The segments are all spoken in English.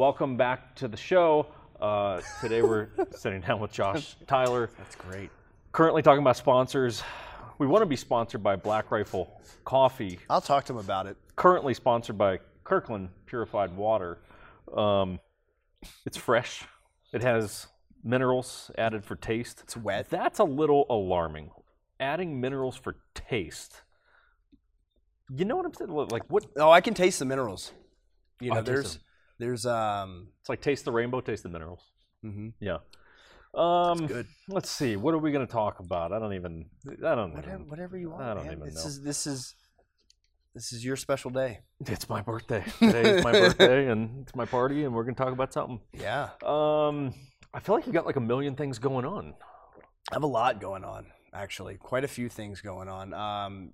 welcome back to the show. Uh, today we're sitting down with Josh Tyler. That's great. Currently talking about sponsors. We want to be sponsored by Black Rifle Coffee. I'll talk to him about it. Currently sponsored by Kirkland Purified Water. Um, it's fresh. It has minerals added for taste. It's wet. That's a little alarming. Adding minerals for taste. You know what I'm saying? Like what? Oh, I can taste the minerals. You know, there's. There's um. It's like taste the rainbow, taste the minerals. Mm-hmm. Yeah. Um, good. Let's see. What are we going to talk about? I don't even. I don't Whatever, even. whatever you want. I don't man. even this know. is this is this is your special day. It's my birthday. Today is my birthday, and it's my party, and we're going to talk about something. Yeah, Um, I feel like you got like a million things going on. I have a lot going on. Actually, quite a few things going on. Um,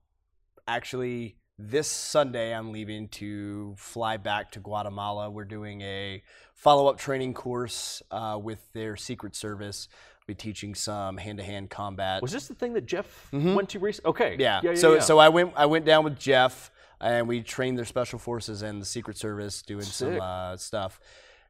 actually, this Sunday I'm leaving to fly back to Guatemala. We're doing a follow-up training course uh, with their Secret Service. Be teaching some hand-to-hand combat. Was this the thing that Jeff Mhm. went to recently? Okay. Yeah. Yeah. yeah so yeah. so I went I went down with Jeff and we trained their special forces and the Secret Service doing Sick. some uh, stuff.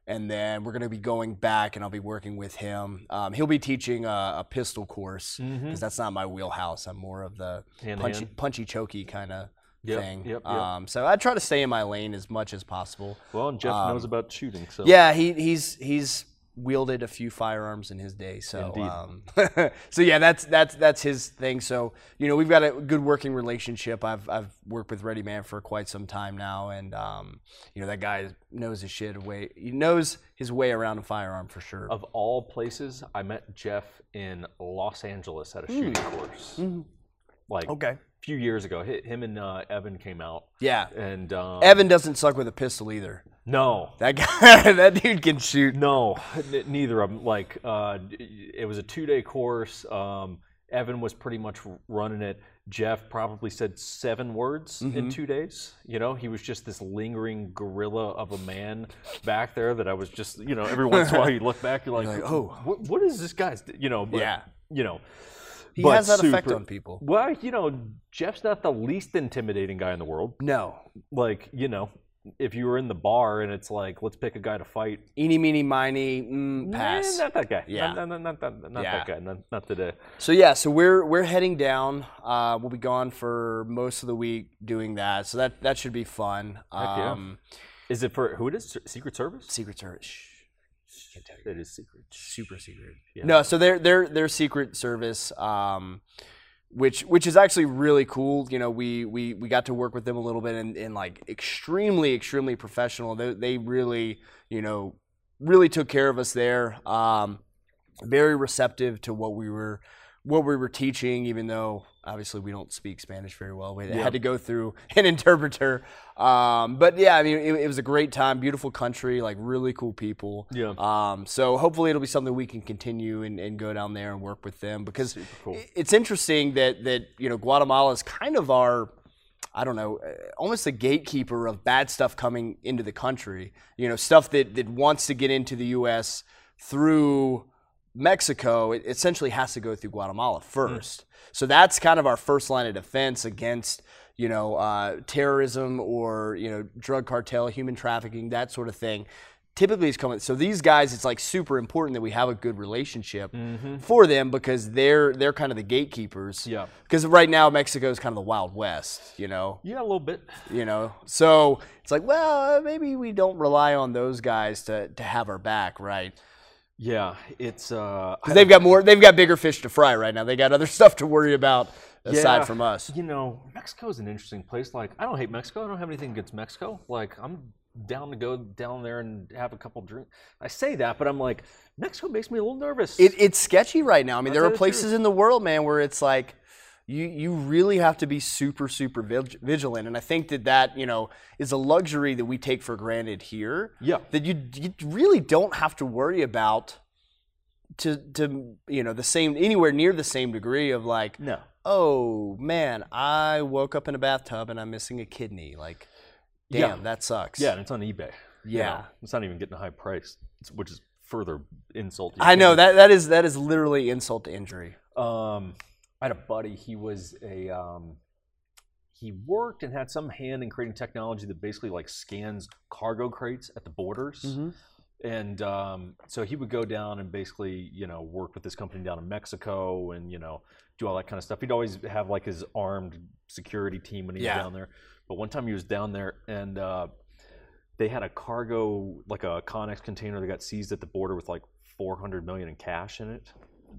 And then we're going to be going back and I'll be working with him. Um, he'll be teaching a, a pistol course because Mhm. that's not my wheelhouse. I'm more of the Hand punchy, hand. punchy chokey kind of Yep, thing. yep, yep. Um, so I try to stay in my lane as much as possible. Well, and Jeff um, knows about shooting, so Yeah, he, he's he's wielded a few firearms in his day. So um, so yeah, that's that's that's his thing. So you know, we've got a good working relationship. I've I've worked with Ready Man for quite some time now, and um, you know that guy knows his shit way. He knows his way around a firearm for sure. Of all places, I met Jeff in Los Angeles at a shooting course, Mhm. like Okay. A few years ago. Hi- Him and uh, Evan came out, Yeah. and um, Evan doesn't suck with a pistol either. No, That guy, that dude can shoot. no, n- neither of them. Like, uh, it was a two-day course. Um, Evan was pretty much running it. Jeff probably said seven words in Mhm. two days. You know, he was just this lingering gorilla of a man back there that I was just, you know, every once in a while you look back, you're like, You're like, oh. what, what is this guy's, you know, but, Yeah. you know. He but has that effect on people. Well, you know, Jeff's not the least intimidating guy in the world. No. Like, you know, if you were in the bar and it's like, let's pick a guy to fight, Eeny, meeny, miny, mm, pass. Eh, not that guy. Yeah. Not, not, not, not, not Yeah. that guy. Not, not today. So yeah, so we're we're heading down. Uh, we'll be gone for most of the week doing that. So that that should be fun. yeah. Um, Is it for who it is? Secret Service? Secret Service. Can't tell you. It is secret. Super secret. Yeah. No, so they're they're they're Secret Service. Um, which which is actually really cool. You know, we we we got to work with them a little bit and, and like extremely extremely professional. They they really you know really took care of us there. Um, very receptive to what we were what we were teaching, even though obviously we don't speak Spanish very well. We Yeah. had to go through an interpreter. Um, but yeah, I mean, it, it was a great time. Beautiful country, like really cool people. Yeah. Um, so hopefully it'll be something we can continue and, and go down there and work with them because cool. it's interesting that that you know Guatemala is kind of our I don't know, uh, almost a gatekeeper of bad stuff coming into the country. You know, stuff that that wants to get into the U.S. through Mexico. It essentially has to go through Guatemala first. So that's kind of our first line of defense against you know uh, terrorism or you know drug cartel, human trafficking, that sort of thing. Typically, it's coming. So these guys, it's like super important that we have a good relationship Mm-hmm. for them because they're they're kind of the gatekeepers. Yeah. Because right now Mexico is kind of the wild west, you know. Yeah, a little bit. You know, so it's like, well, maybe we don't rely on those guys to to have our back, right? Yeah, it's uh, they've got more, they've got bigger fish to fry right now. They got other stuff to worry about aside Yeah. from us. You know, Mexico is an interesting place. Like, I don't hate Mexico. I don't have anything against Mexico. Like, I'm down to go down there and have a couple drinks. I say that, but I'm like, Mexico makes me a little nervous. It, it's sketchy right now. I mean, there are places truth. in the world, man, where it's like you you really have to be super super vig- vigilant, and I think that that you know is a luxury that we take for granted here. Yeah. that you you really don't have to worry about to to you know the same anywhere near the same degree of like no. oh man I woke up in a bathtub and I'm missing a kidney like Yeah. damn that sucks Yeah, and it's on eBay. you Yeah. know. it's not even getting a high price, which is further insult. I know that that is that is literally insult to injury Um, I had a buddy. He was a um, he worked and had some hand in creating technology that basically like scans cargo crates at the borders. Mhm. And um, so he would go down and basically, you know, work with this company down in Mexico and, you know, do all that kind of stuff. He'd always have like his armed security team when he Yeah. was down there. But one time he was down there and uh, they had a cargo, like a Connex container that got seized at the border with like 400 million in cash in it.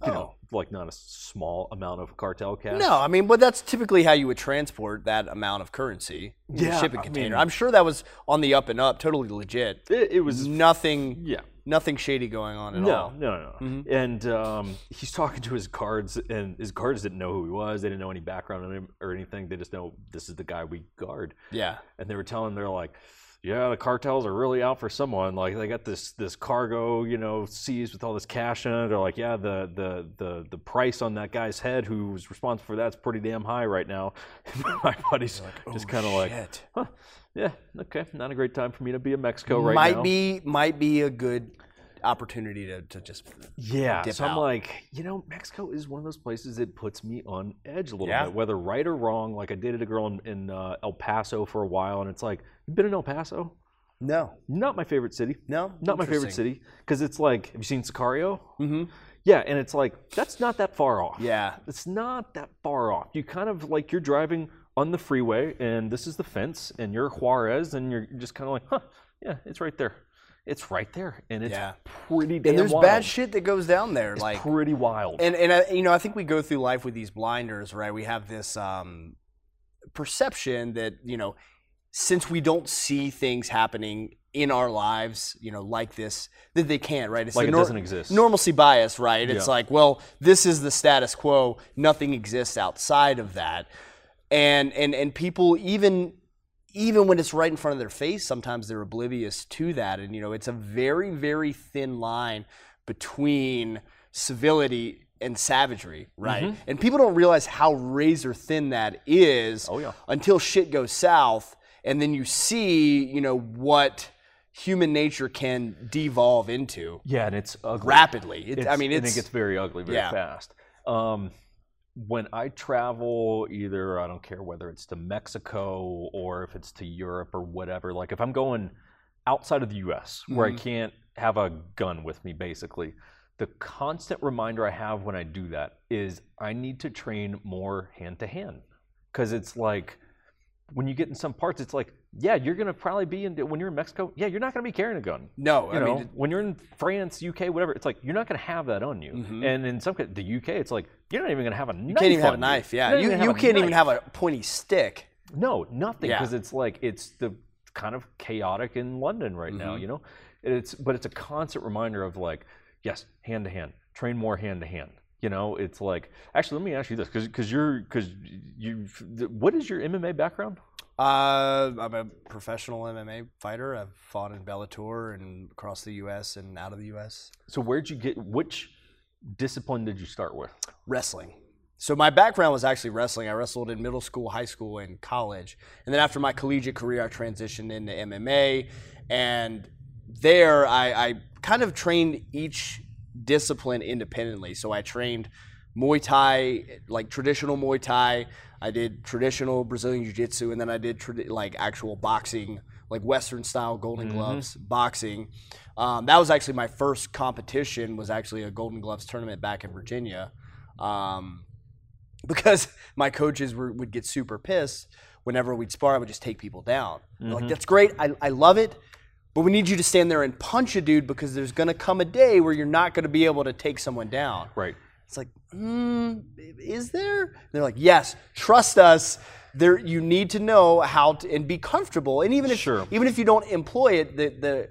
You know, like not a small amount of cartel cash. Oh. No, I mean, but that's typically how you would transport that amount of currency. in a Yeah, shipping I container. mean- I'm sure that was on the up and up, totally legit. It, it was Nothing, yeah. nothing shady going on at No, all. no, no, no. Mhm. And um, he's talking to his guards, and his guards didn't know who he was. They didn't know any background on him or anything. They just know this is the guy we guard. Yeah, And they were telling, they're like, yeah, the cartels are really out for someone. Like they got this this cargo, you know, seized with all this cash in it. They're like, yeah, the the the the price on that guy's head who's responsible for that's pretty damn high right now. My buddy's just Oh, kind of like, huh, yeah, okay, not a great time for me to be in Mexico right might now. be might be a good opportunity to, to just Yeah, so I'm out. like, you know, Mexico is one of those places that puts me on edge a little Yeah. bit, whether right or wrong. Like I dated a girl in, in uh, El Paso for a while, and it's like, you been in El Paso? no, Not my favorite city. no, Not my favorite city because it's like, have you seen Sicario? Mm-hmm. Yeah, and it's like that's not that far off. Yeah, It's not that far off. You kind of like you're driving on the freeway, and this is the fence, and you're Juarez, and you're just kind of like, huh, yeah, it's right there. It's right there, and it's Yeah. pretty damn and there's wild. bad shit that goes down there. It's like pretty wild. and and I, you know, I think we go through life with these blinders, right? We have this um, perception that you know, since we don't see things happening in our lives, you know, like this, that they can't, right? It's like it nor- doesn't exist. normalcy bias, right? It's like, well, this is the status quo. Nothing exists outside of that, and and and people even even when it's right in front of their face, sometimes they're oblivious to that, and you know, it's a very very thin line between civility and savagery, right? Mhm. And people don't realize how razor thin that is Oh yeah. until shit goes south and then you see you know what human nature can devolve into Yeah, and it's ugly. rapidly it, i It's- mean and it's it gets very ugly very yeah. fast. Um, when I travel, either I don't care whether it's to Mexico or if it's to Europe or whatever. Like if I'm going outside of the U.S. where I Mhm. can't have a gun with me, basically, the constant reminder I have when I do that is I need to train more hand to hand because it's like when you get in some parts, it's like yeah, you're gonna probably be in when you're in Mexico. Yeah, you're not gonna be carrying a gun no you i know, mean when you're in France, UK, whatever, it's like you're not going to have that on you. Mhm. And in some ca- the UK, it's like you're not even going to have a knife. you can't even have a knife yeah You're you, you can't even have a pointy stick no nothing Yeah. because it's like it's the kind of chaotic in London right now. Mhm. You know, it's but it's a constant reminder of like yes, hand to hand, train more hand to hand. You know, it's like actually let me ask you this because because you're because you what is your MMA background? Uh, i'm a professional mma fighter i've fought in bellator and across the us and out of the us So where'd you get which discipline did you start with? wrestling. So my background was actually wrestling. I wrestled in middle school, high school, and college. And then after my collegiate career, I transitioned into MMA. And there, I, I kind of trained each discipline independently. So I trained Muay Thai, like traditional Muay Thai. I did traditional Brazilian Jiu Jitsu, and then I did tradi- like actual boxing, like Western style Golden Mhm. Gloves boxing. Um, that was actually my first competition. Was actually a Golden Gloves tournament back in Virginia, um, because my coaches were, would get super pissed whenever we'd spar. I would just take people down. They're Like that's great, I, I love it, but we need you to stand there and punch a dude because there's gonna come a day where you're not gonna be able to take someone down. Right. It's like, mm, is there? They're like, yes, trust us. There, you need to know how to and be comfortable. And even if Sure. even if you don't employ it, the the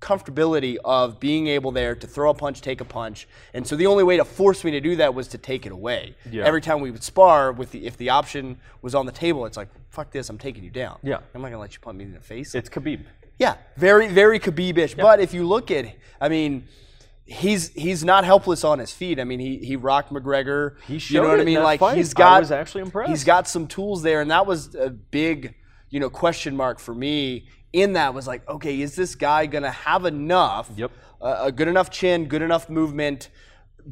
comfortability of being able there to throw a punch, take a punch. And so the only way to force me to do that was to take it away. Yeah. Every time we would spar, with the if the option was on the table, it's like, fuck this, I'm taking you down. Yeah. I'm not gonna let you punch me in the face. It's Khabib. Yeah, very, very Khabibish. But if you look at, I mean, he's he's not helpless on his feet. I mean, he he rocked McGregor. He you showed know what I mean? Like fight. he's I got. was actually impressed. He's got some tools there, and that was a big, you know, question mark for me. In that was like, okay, is this guy gonna have enough? Yep. A, a good enough chin, good enough movement,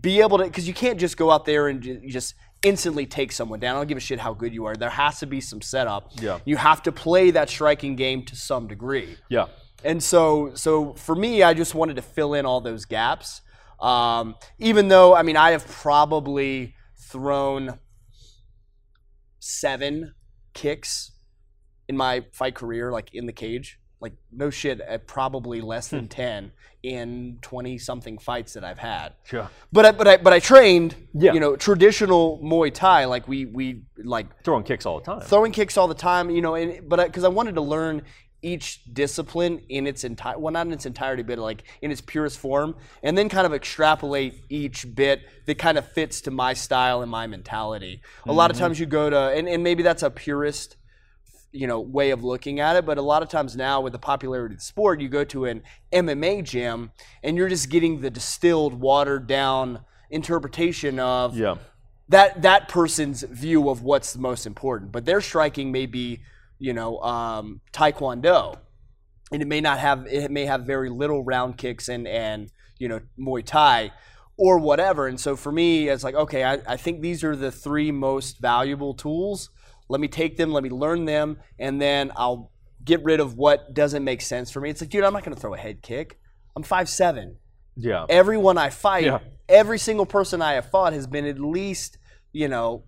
be able to because you can't just go out there and ju- just instantly take someone down. I don't give a shit how good you are. There has to be some setup. Yeah. You have to play that striking game to some degree. Yeah. And so, so for me, I just wanted to fill in all those gaps. Um, even though, I mean, I have probably thrown seven kicks in my fight career, like in the cage. Like no shit, at probably less than ten in twenty something fights that I've had. Sure. But I, but I but I trained, Yeah. you know, traditional Muay Thai. Like we we like Throwing kicks all the time. throwing kicks all the time, you know, and but because I, wanted to learn each discipline in its entire well not in its entirety but like in its purest form and then kind of extrapolate each bit that kind of fits to my style and my mentality a lot of mm-hmm. times you go to and, and maybe that's a purist you know way of looking at it but a lot of times now with the popularity of the sport you go to an mma gym and you're just getting the distilled watered down interpretation of yeah. that that person's view of what's the most important. But their striking may be, you know, um, taekwondo, and it may not have it may have very little round kicks and and you know Muay Thai or whatever. And so for me, it's like okay, I, I think these are the three most valuable tools. Let me take them, let me learn them, and then I'll get rid of what doesn't make sense for me. It's like, dude, I'm not going to throw a head kick. I'm five seven Yeah. everyone I fight, Yeah. every single person I have fought has been at least, you know,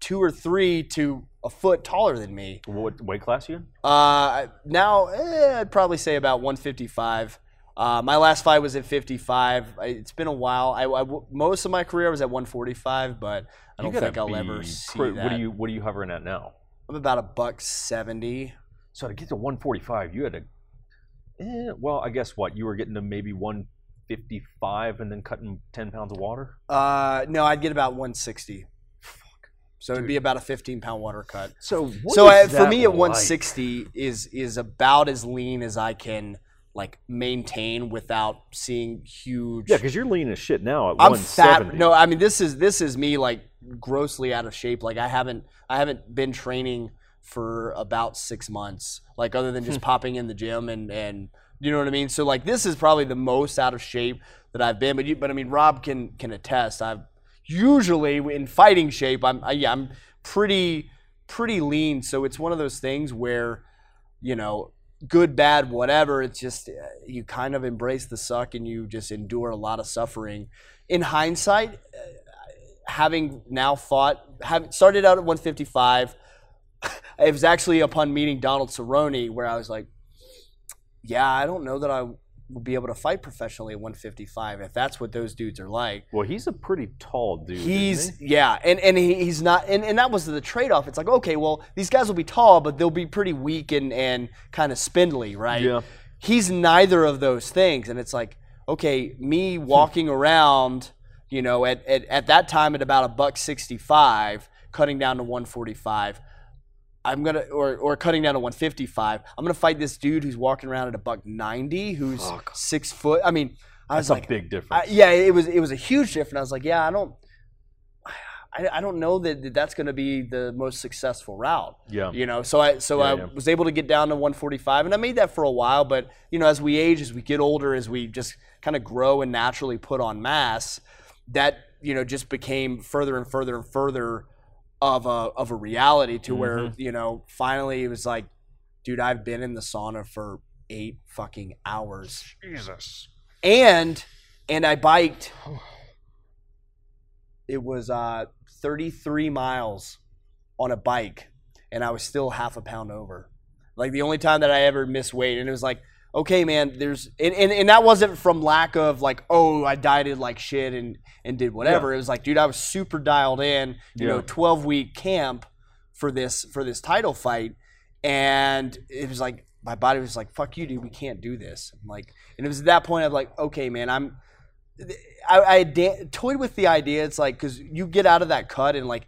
two or three to a foot taller than me. What weight class you in? Uh, now, eh, I'd probably say about 155. Uh, my last fight was at 55. I- It's been a while. I, I most of my career I was at 145, but I don't think I'll be ever see pre- that. What are you What are you hovering at now? I'm about a buck 70. So to get to 145, you had to. Eh, well, I guess what you were getting to maybe 155 and then cutting 10 pounds of water. Uh, no, I'd get about 160. So it'd be about a 15 pound water cut. So so uh, I, for me at 160 is is about as lean as I can like maintain without seeing huge Yeah, because you're lean as shit now at I'm 170. fat no I mean this is this is me like grossly out of shape. Like I haven't I haven't been training for about 6 months like other than just hmm. popping in the gym and and you know what I mean? So like this is probably the most out of shape that I've been but you, but I mean Rob can can attest. I've usually in fighting shape I'm I, yeah I'm pretty pretty lean. So it's one of those things where you know good bad whatever it's just uh, you kind of embrace the suck and you just endure a lot of suffering. In hindsight uh, having now fought have started out at 155 it was actually upon meeting Donald Cerrone where I was like yeah I don't know that I be able to fight professionally at 155 if that's what those dudes are like Well, he's a pretty tall dude. He's he? yeah, and and he, he's not, and, and that was the trade off. It's like okay, well these guys will be tall, but they'll be pretty weak and and kind of spindly, right? Yeah. He's neither of those things, and it's like okay, me hmm. walking around, you know, at, at at that time at about a buck sixty five, cutting down to one forty five. I'm gonna or or cutting down to 155. I'm gonna fight this dude who's walking around at a buck 90, who's Fuck. six foot. I mean, I was That's like, a big difference. I, yeah, it was it was a huge difference. I was like, yeah, I don't, I, I don't know that, that that's going to be the most successful route. Yeah. You know, so I so Yeah, I yeah. was able to get down to 145, and I made that for a while. But you know, as we age, as we get older, as we just kind of grow and naturally put on mass, that you know just became further and further and further of a of a reality to where Mm-hmm. you know finally it was like, dude, I've been in the sauna for eight fucking hours Jesus. and and I biked. It was uh, 33 miles on a bike, and I was still half a pound over. Like the only time that I ever missed weight, and it was like, okay, man, there's and, and, and that wasn't from lack of like, oh, I dieted like shit and and did whatever. It was like, dude, I was super dialed in. You know, 12 week camp for this for this title fight, and it was like my body was like, fuck you, dude, we can't do this. I'm like, and it was at that point I'm like, okay, man, I'm. I, I da- toyed with the idea. It's like because you get out of that cut and like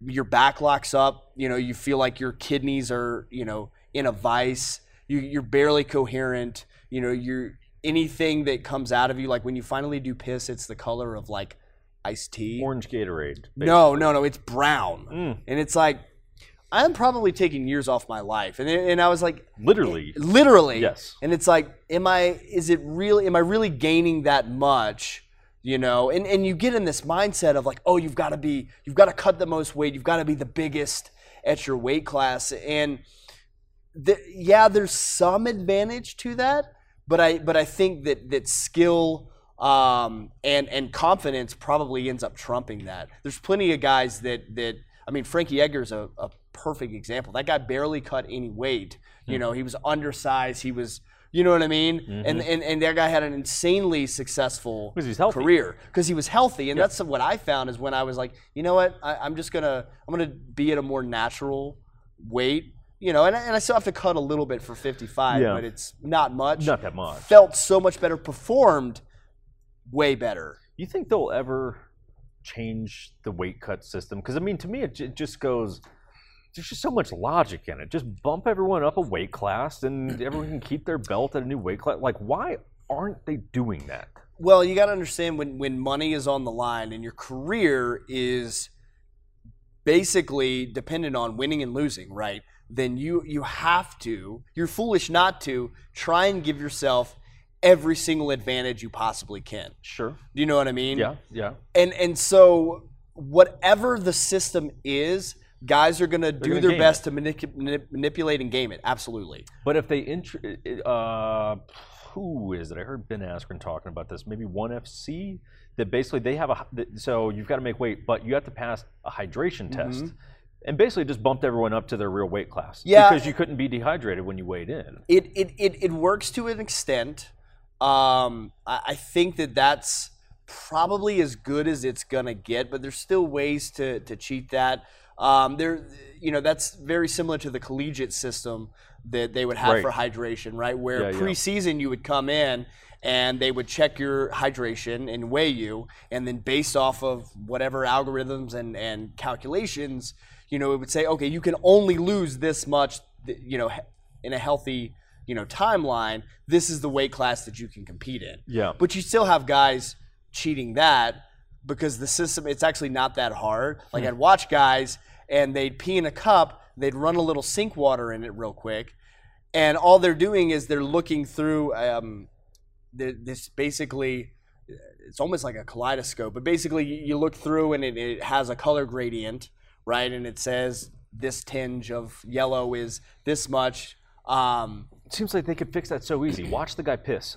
your back locks up. You know, you feel like your kidneys are you know in a vice. You, you're barely coherent. You know, you're anything that comes out of you. Like when you finally do piss, it's the color of like iced tea. Orange Gatorade. No, no, no. It's brown, Mm. and it's like I'm probably taking years off my life. And and I was like, Literally. literally, Yes. And it's like, am I? Is it really? Am I really gaining that much? you know, and, and you get in this mindset of like, oh, you've got to be, you've got to cut the most weight, you've got to be the biggest at your weight class, and the, yeah, there's some advantage to that, but I but I think that that skill um, and and confidence probably ends up trumping that. There's plenty of guys that that I mean, Frankie Edgar's a, a perfect example. That guy barely cut any weight. You know, he was undersized. He was, you know what I mean? And, and and that guy had an insanely successful 'Because he's healthy. career because he was healthy. And that's what I found is when I was like, you know what, I, I'm just gonna I'm gonna be at a more natural weight. You know, and, I- and I still have to cut a little bit for 55, Yeah. but it's not much. Not that much. Felt so much better, performed way better. You think they'll ever change the weight cut system? Because I mean, to me, it, j- just goes. There's just so much logic in it. Just bump everyone up a weight class, and everyone can keep their belt at a new weight class. Like, why aren't they doing that? Well, you got to understand when when money is on the line and your career is basically dependent on winning and losing, right? Then you you have to. You're foolish not to try and give yourself every single advantage you possibly can. Sure. Do you know what I mean? Yeah. Yeah. And and so whatever the system is, guys are going to do their best to manipu- manip- manipulate and game it. Absolutely. But if they intr- uh, who is it? I heard Ben Askren talking about this. Maybe one FC that basically they have a so you've got to make weight, but you have to pass a hydration test, and basically just bumped everyone up to their real weight class. Yeah. because you couldn't be dehydrated when you weighed in. it it, it, it works to an extent. Um, I, I think that that's probably as good as it's gonna get, but there's still ways to to cheat that. Um, there, you know, that's very similar to the collegiate system that they would have Right. for hydration, right? Where Yeah, yeah. preseason you would come in and they would check your hydration and weigh you, and then based off of whatever algorithms and and calculations, you know, it would say, okay, you can only lose this much, you know, in a healthy, you know, timeline. This is the weight class that you can compete in. Yeah. But you still have guys cheating that because the system it's actually not that hard. Like I'd watch guys and they'd pee in a cup, they'd run a little sink water in it real quick, and all they're doing is they're looking through um, this basically it's almost like a kaleidoscope, but basically you you look through and it, it has a color gradient, right? And it says this tinge of yellow is this much. Um, It seems like they could fix that so easy. Watch the guy piss.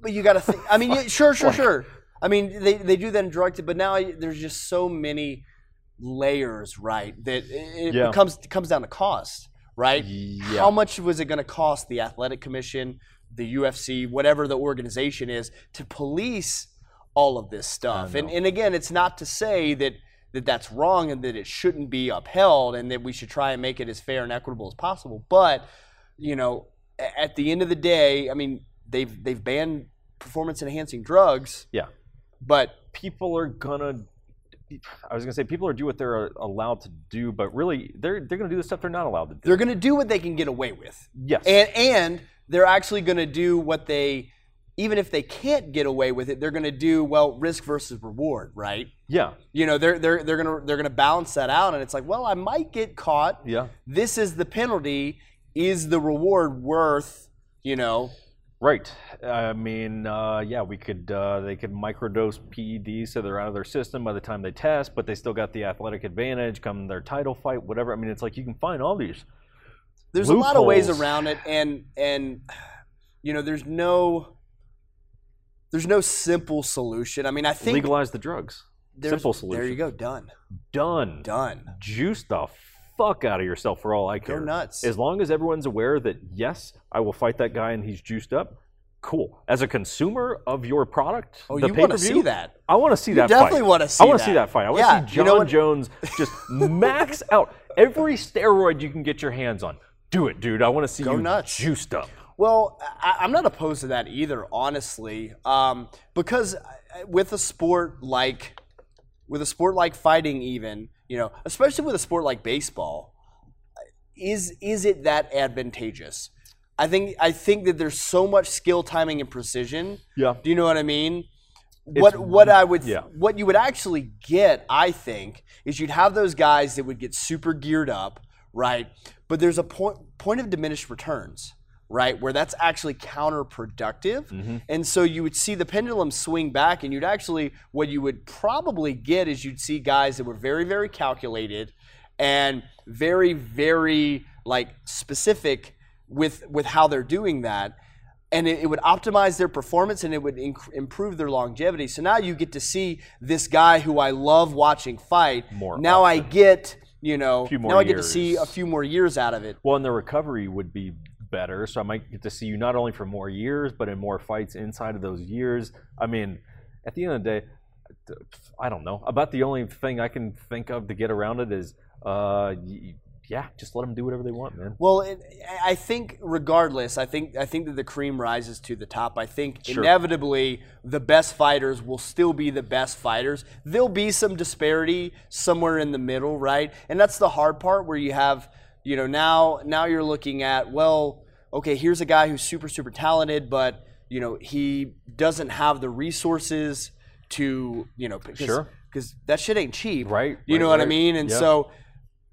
but you got to think. I mean, yeah, sure, sure, sure. I mean, they, they do that in drug, but now there's just so many layers, right? That it, it Yeah. becomes it comes down to cost, right? Yeah. How much was it going to cost the athletic commission, the UFC, whatever the organization is, to police all of this stuff? And and again, it's not to say that that that's wrong and that it shouldn't be upheld and that we should try and make it as fair and equitable as possible. But you know, at the end of the day, I mean, they've they've banned performance enhancing drugs, Yeah. but People are gonna. I was gonna say people are do what they're uh, allowed to do, but really they're they're gonna do the stuff they're not allowed to do. they're going to do what they can get away with. Yes. And and they're actually going to do what they even if they can't get away with it, they're going to do well risk versus reward, right? yeah. You know, they're they're they're going to they're going to balance that out and it's like, well, I might get caught. Yeah. This is the penalty, is the reward worth, you know, Right. I mean, uh, yeah, we could. Uh, they could microdose PEDs so they're out of their system by the time they test, but they still got the athletic advantage come their title fight, whatever. I mean, it's like you can find all these. there's a lot of ways around it and and you know, there's no there's no simple solution. I mean, I think Legalize the drugs. Simple solution. There you go, done. Done. Done. Juice the fuck out of yourself for all I care. nuts. As long as everyone's aware that yes, I will fight that guy and he's juiced up. Cool. As a consumer of your product, Oh, the you want to see that. I want to see You that definitely wanna see I want to see that. fight. I want Yeah, to see you John know what- Jones just max out every steroid you can get your hands on. Do it, dude. I want to see Go you nuts. juiced up. Well, I, I'm not opposed to that either, honestly, um, because with a sport like with a sport like fighting, even you know, especially with a sport like baseball, is is it that advantageous? I think I think that there's so much skill, timing, and precision. Yeah. Do you know what I mean? What what I would yeah. what you would actually get, I think, is you'd have those guys that would get super geared up, right? But there's a point point of diminished returns, right? Where that's actually counterproductive. Mm-hmm. And so you would see the pendulum swing back, and you'd actually, what you would probably get is you'd see guys that were very, very calculated and very, very like specific with with how they're doing that. And it, it would optimize their performance and it would inc- improve their longevity. So now you get to see this guy who I love watching fight. More now I get, you know, now I get to see a few more years out of it. Well, and the recovery would be better, so I might get to see you not only for more years, but in more fights inside of those years. I mean, at the end of the day, I don't know. About the only thing I can think of to get around it is, uh, yeah, just let them do whatever they want, man. Well, it, I think regardless, I think I think that the cream rises to the top. I think Sure. inevitably the best fighters will still be the best fighters. There'll be some disparity somewhere in the middle, right? And that's the hard part where you have, you know, now now you're looking at well, okay, here's a guy who's super super talented, but you know he doesn't have the resources to you know because Sure. because that shit ain't cheap, Right, You right, know what I mean? And Yep. so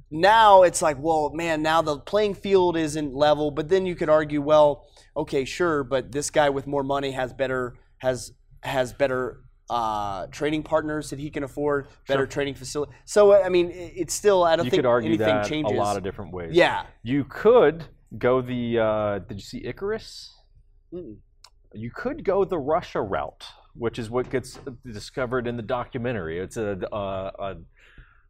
now it's like, well, man, now the playing field isn't level. But then you could argue, well, okay, sure, but this guy with more money has better has has better uh, training partners that he can afford, better Sure. training facility. So I mean, it's still I don't You think could argue anything that changes. a lot of different ways. yeah. You could go the. Uh, did you see Icarus? Mm. You could go the Russia route, which is what gets discovered in the documentary. It's a, a, a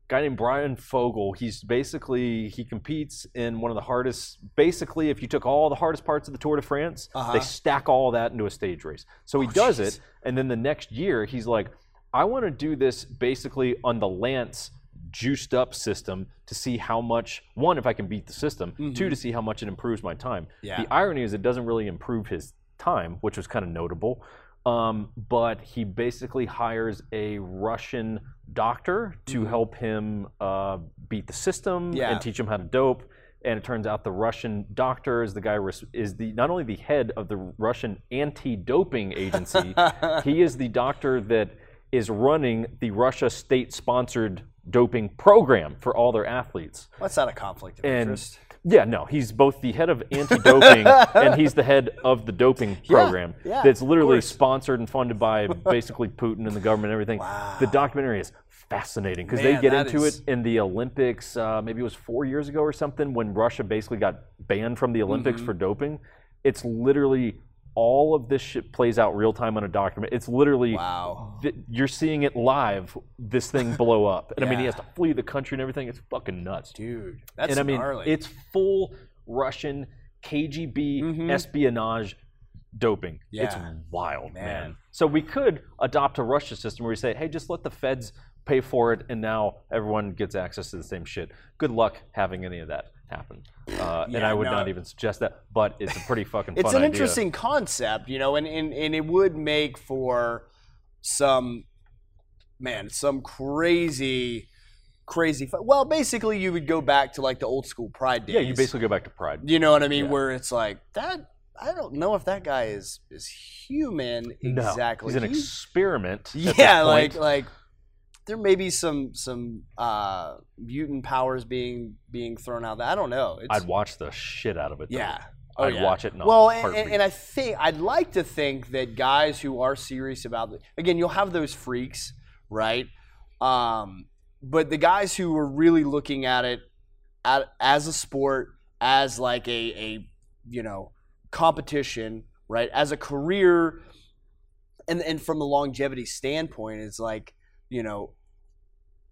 guy named Brian Fogel. He's basically he competes in one of the hardest. Basically, if you took all the hardest parts of the Tour de France, Uh-huh. they stack all that into a stage race. So he Oh, does jeez. it, and then the next year he's like, I want to do this basically on the Lance juiced up system to see how much one if I can beat the system, two to see how much it improves my time. Mm-hmm. Yeah. The irony is it doesn't really improve his time, which was kind of notable. Um, but he basically hires a Russian doctor to help him uh, beat the system Mm-hmm. Yeah. and teach him how to dope. And it turns out the Russian doctor is the guy is the not only the head of the Russian anti-doping agency, he is the doctor that is running the Russia state-sponsored doping program for all their athletes. That's not a conflict of And interest. yeah, no, he's both the head of anti-doping and he's the head of the doping program. yeah, that's literally sponsored and funded by basically Putin and the government and everything. The documentary is fascinating because they get into is- it in the Olympics. Uh, maybe it was four years ago or something when Russia basically got banned from the Olympics Mm-hmm. for doping. It's literally all of this shit plays out real time on a document. It's literally Wow. th- you're seeing it live. This thing blow up, and I mean he has to flee the country and everything. It's fucking nuts Dude, that's and I mean, gnarly. it's full Russian KGB Mhm. espionage doping. Yeah. It's wild, man. Man. So we could adopt a Russia system where we say, hey, just let the feds pay for it, and now everyone gets access to the same shit. Good luck having any of that happen. Uh, and I would no. not even suggest that, but it's a pretty fucking it's an idea. interesting concept, you know, and, and, and it would make for some man, some crazy, crazy. Well, basically, you would go back to like the old school Pride days. Yeah, you basically go back to Pride. you know what I mean, Yeah. where it's like that. I don't know if that guy is is human No, exactly. He's an He- experiment. yeah, like like there may be some some uh, mutant powers being being thrown out. there. I don't know. It's, I'd watch the shit out of it. though. yeah. Oh, I'd yeah. watch it well, and, and, and I think I'd like to think that guys who are serious about it, again, you'll have those freaks, right? Um, but the guys who are really looking at it at, as a sport, as like a, a you know competition, right? As a career, and and from a longevity standpoint, it's like you know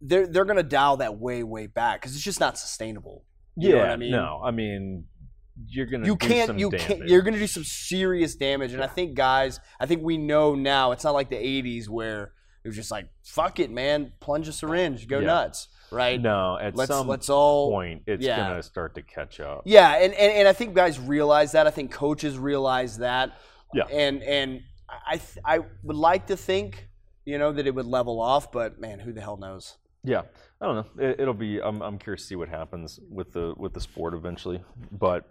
they're they're gonna dial that way way back because it's just not sustainable. You yeah, know what I mean? no, I mean, you're gonna you can't you damage. can't you're gonna do some serious damage and i think guys i think we know now it's not like the 80s where it was just like fuck it man plunge a syringe go Yeah. nuts right No, at let's some let's all point, it's yeah. gonna start to catch up. yeah and, and and i think guys realize that i think coaches realize that Yeah. and and i th- i would like to think you know that it would level off but man who the hell knows Yeah, I don't know. It, it'll be. I'm, I'm curious to see what happens with the with the sport eventually, but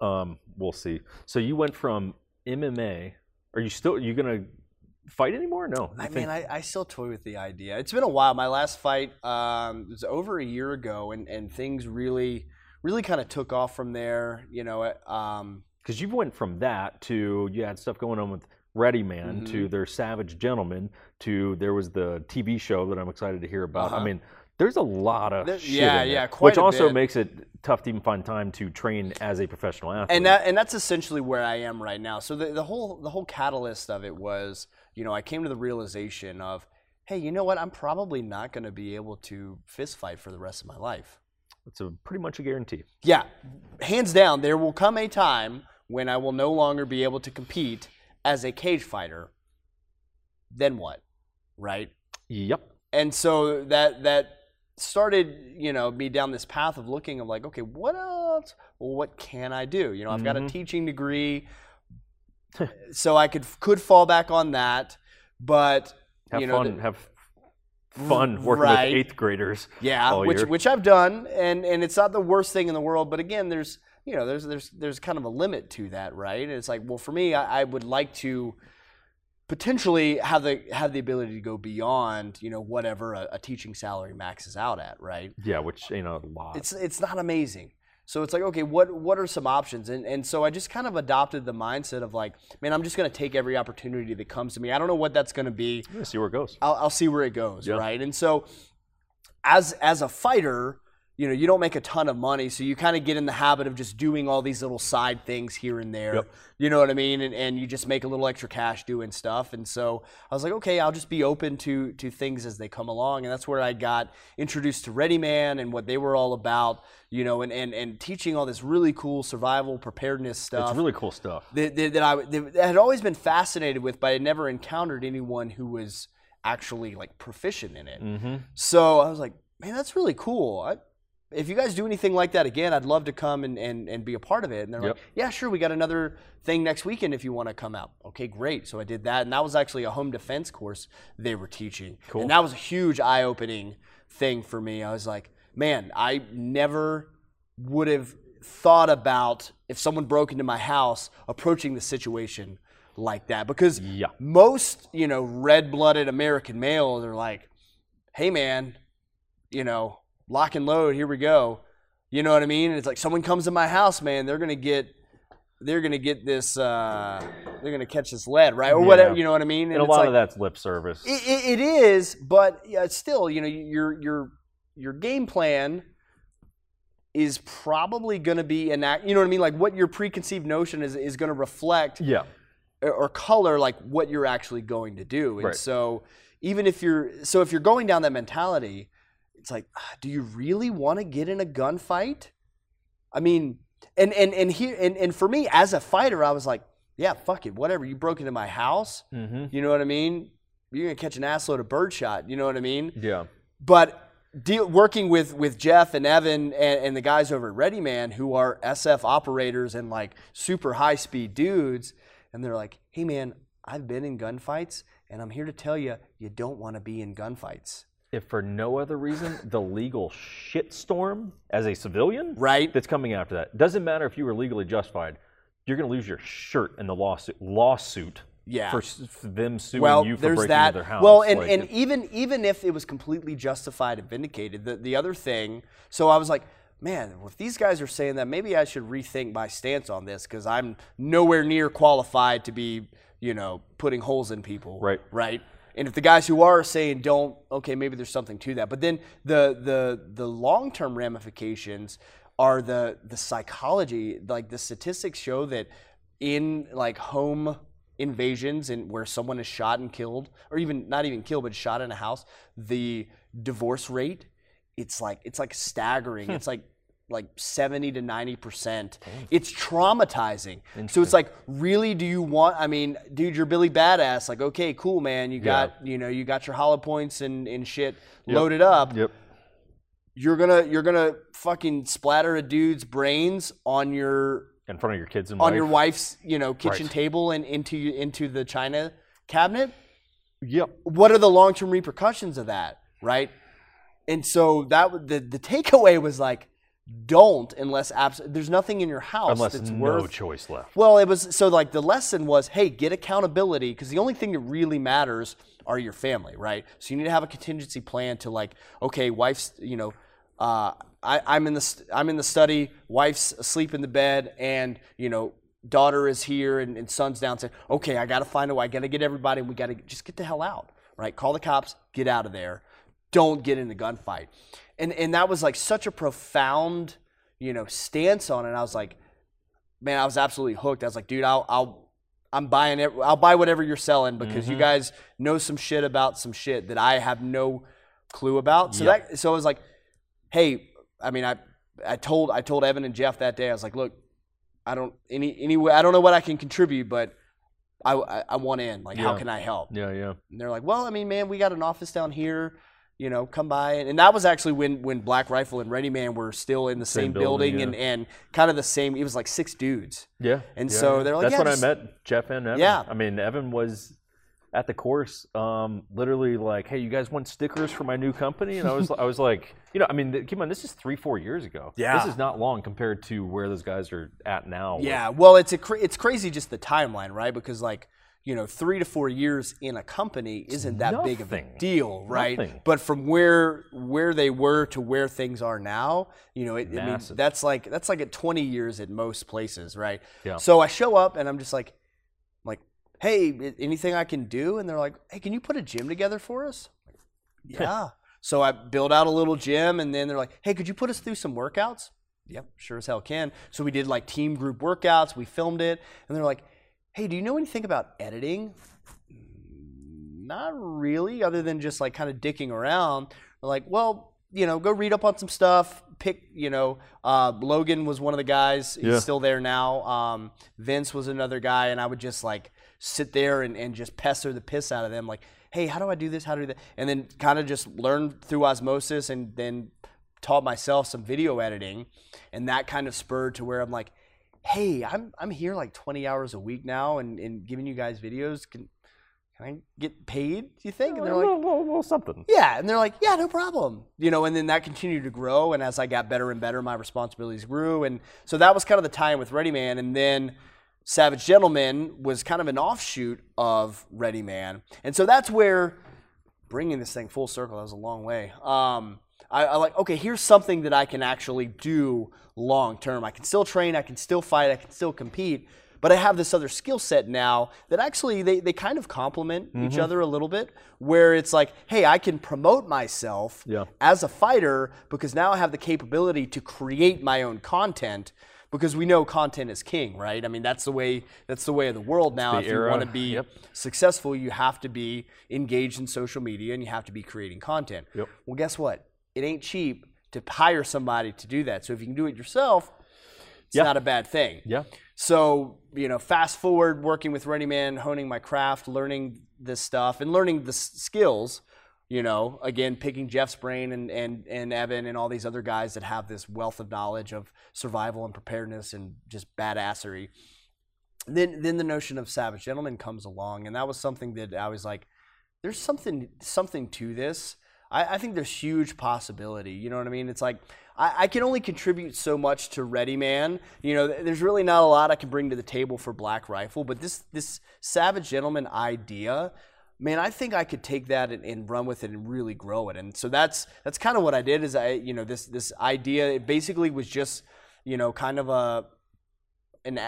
um, we'll see. So you went from MMA. Are you still? Are you gonna fight anymore? No. I think- mean, I, I still toy with the idea. It's been a while. My last fight um, was over a year ago, and, and things really, really kind of took off from there. You know, um, because you went from that to you had stuff going on with Ready Man Mm-hmm. to their Savage Gentleman to there was the TV show that I'm excited to hear about. I Uh-huh. mean, there's a lot of There- shit yeah, in there, yeah, which also bit. makes it tough to even find time to train as a professional athlete. and that and that's essentially where I am right now. So the, the whole the whole catalyst of it was, you know, I came to the realization of, hey, you know what? I'm probably not going to be able to fist fight for the rest of my life. it's a pretty much a guarantee. Yeah, hands down, there will come a time when I will no longer be able to compete as a cage fighter. Then what? Right? Yep. and so that that started you know me down this path of looking of like okay what else well, what can i do you know i've got a Mhm. teaching degree so i could could fall back on that but Have you know fun. have fun working Right. with eighth graders. yeah which year. which i've done and and it's not the worst thing in the world but again there's you know there's there's there's kind of a limit to that right and it's like well for me i, I would like to potentially have the have the ability to go beyond you know whatever a, a teaching salary maxes out at right Yeah, which you know a lot. it's it's not amazing. So it's like, okay, what what are some options? And and so I just kind of adopted the mindset of like, man, I'm just gonna take every opportunity that comes to me. I don't know what that's gonna be. Yeah, see where it goes. I'll, I'll see where it goes, Yeah. right? And so, as as a fighter, you know, you don't make a ton of money, so you kind of get in the habit of just doing all these little side things here and there. Yep. You know what I mean? And, and you just make a little extra cash doing stuff. And so I was like, okay, I'll just be open to to things as they come along. And that's where I got introduced to Ready Man and what they were all about. You know, and and, and teaching all this really cool survival preparedness stuff It's really cool stuff. that, that, that I that I had always been fascinated with, but I had never encountered anyone who was actually like proficient in it. Mm-hmm. So I was like, man, that's really cool. I, if you guys do anything like that again, I'd love to come and, and, and be a part of it. And they're Yep. like, yeah, sure, we got another thing next weekend if you want to come out. Okay, great. So I did that. And that was actually a home defense course they were teaching. Cool. And that was a huge eye opening thing for me. I was like, man, I never would have thought about if someone broke into my house approaching the situation like that because Yeah. most you know red-blooded american males are like hey man you know lock and load here we go you know what i mean and it's like someone comes to my house man they're gonna get they're gonna get this uh they're gonna catch this lead right or Yeah. whatever you know what i mean And a it's lot like, of that's lip service. it, it, it is, but yeah, still, you know, your your your game plan is probably going to be enact. You know what I mean? Like what your preconceived notion is is going to reflect yeah. or, or color like what you're actually going to do. And Right. so even if you're so if you're going down that mentality, it's like, ah, do you really want to get in a gunfight? I mean, and and and here and, and for me as a fighter, I was like, yeah, fuck it, whatever. You broke into my house. Mm-hmm. You know what I mean? You're gonna catch an assload of birdshot. You know what I mean? Yeah. But deal, working with with Jeff and Evan and, and the guys over at Ready Man, who are SF operators and like super high speed dudes, and they're like, "Hey man, I've been in gunfights, and I'm here to tell you, you don't want to be in gunfights, If for no other reason, the legal shitstorm as a civilian right? that's coming after that doesn't matter if you were legally justified. You're going to lose your shirt in the lawsuit. Lawsuit Yeah. for, for them suing well, you for breaking that. into their house. Well, and, Like, and even even if it was completely justified and vindicated, the the other thing. So I was like, man, if these guys are saying that, maybe I should rethink my stance on this because I'm nowhere near qualified to be, you know, putting holes in people. Right. Right. And if the guys who are saying don't, okay, maybe there's something to that. But then the the the long term ramifications are the the psychology. Like the statistics show that in like home invasions and where someone is shot and killed, or even not even killed, but shot in a house, the divorce rate, it's like it's like staggering. Hmm. it's like like 70 to 90 percent. It's traumatizing. So it's like really do you want i mean dude you're billy badass. Like okay cool man. You got you know you got your hollow points and, and shit loaded up. Yep. you're gonna you're gonna fucking splatter a dude's brains on your In front of your kids and on wife. your wife's you know kitchen Right. table and into into the china cabinet? Yep. what are the long-term repercussions of that right? And so that the the takeaway was like don't unless abs- there's nothing in your house Unless that's no worth choice left. well, it was so like the lesson was, hey, get accountability because the only thing that really matters are your family, right? So you need to have a contingency plan to like, okay, wife's, you know, uh, I, I'm in the st- I'm in the study, wife's asleep in the bed, and you know, daughter is here and, and son's down. Saying, okay, I got to find a way. I got to get everybody. and We got to just get the hell out. Right? Call the cops. Get out of there. Don't get in the gunfight. And and that was like such a profound, you know, stance on it. I was like, man, I was absolutely hooked. I was like, dude, I'll I'll I'm buying it. I'll buy whatever you're selling because you Mhm. guys know some shit about some shit that I have no clue about. So Yep. that so I was like, hey, I mean, I I told I told Evan and Jeff that day. I was like, look, I don't any anyway. I don't know what I can contribute, but I I, I want in. Like, how can I help? Yeah, yeah. And they're like, well, I mean, man, we got an office down here. You know, come by, and, and that was actually when when Black Rifle and Ready Man were still in the same, Same building, building, and and kind of the same. It was like six dudes. Yeah. And yeah, so they're like, That's yeah, when just- I met Jeff and Evan. Yeah. I mean, Evan was at the course, um, literally like, "Hey, you guys want stickers for my new company?" And I was, I was like, you know, I mean, keep in mind, this is three, four years ago. Yeah. This is not long compared to where those guys are at now. with- Yeah, well, it's a cra- it's crazy just the timeline, right? Because like you know, three to four years in a company isn't that big of a deal, right? Nothing. But from where where they were to where things are now, you know, it, I mean, that's like that's like at 20 years at most places, right? Yeah. So I show up and I'm just like, like, hey, anything I can do? And they're like, hey, can you put a gym together for us? Yeah. so I build out a little gym, and then they're like, hey, could you put us through some workouts? Yep, sure as hell can. So we did like team group workouts. We filmed it, and they're like, "Hey, do you know anything about editing?" Not really, other than just like kind of dicking around. Like, "Well, you know, go read up on some stuff. Pick, you know, uh, Logan was one of the guys. He's Yeah. still there now. Um, Vince was another guy, and I would just like sit there and, and just pester the piss out of them, like, "Hey, how do I do this? How do I do that?" And then kind of just learn through osmosis, and then taught myself some video editing, and that kind of spurred to where I'm like, hey, I'm I'm here like 20 hours a week now, and, and giving you guys videos. Can can I get paid? Do you think? And they're little, like, little, little something. yeah, and they're like, yeah, no problem. You know, and then that continued to grow, and as I got better and better, my responsibilities grew, and so that was kind of the tie-in with Ready Man, and then. Savage Gentleman was kind of an offshoot of Ready Man, and so that's where bringing this thing full circle. That was a long way. Um, I, I like okay. Here's something that I can actually do long term. I can still train. I can still fight. I can still compete. But I have this other skill set now that actually they, they kind of complement each mm-hmm. other a little bit. Where it's like, hey, I can promote myself Yeah. as a fighter because now I have the capability to create my own content. Because we know content is king, right? I mean, that's the way that's the way of the world now. the if you want to be Yep. successful, you have to be engaged in social media and you have to be creating content. Yep. Well, guess what? It ain't cheap to hire somebody to do that. So if you can do it yourself, it's Yeah. not a bad thing. Yeah. So, you know, fast forward working with Ready Man, honing my craft, learning this stuff and learning the s- skills, you know, again, picking Jeff's brain and, and, and Evan and all these other guys that have this wealth of knowledge of survival and preparedness and just badassery. Then, then the notion of Savage Gentleman comes along, and that was something that I was like, there's something, something to this. I, I think there's huge possibility. You know what I mean? It's like I, I can only contribute so much to Ready Man. You know, there's really not a lot I can bring to the table for Black Rifle, but this this Savage Gentleman idea, man, I think I could take that and, and run with it and really grow it. And so that's that's kind of what I did. Is I you know this this idea it basically was just you know kind of a an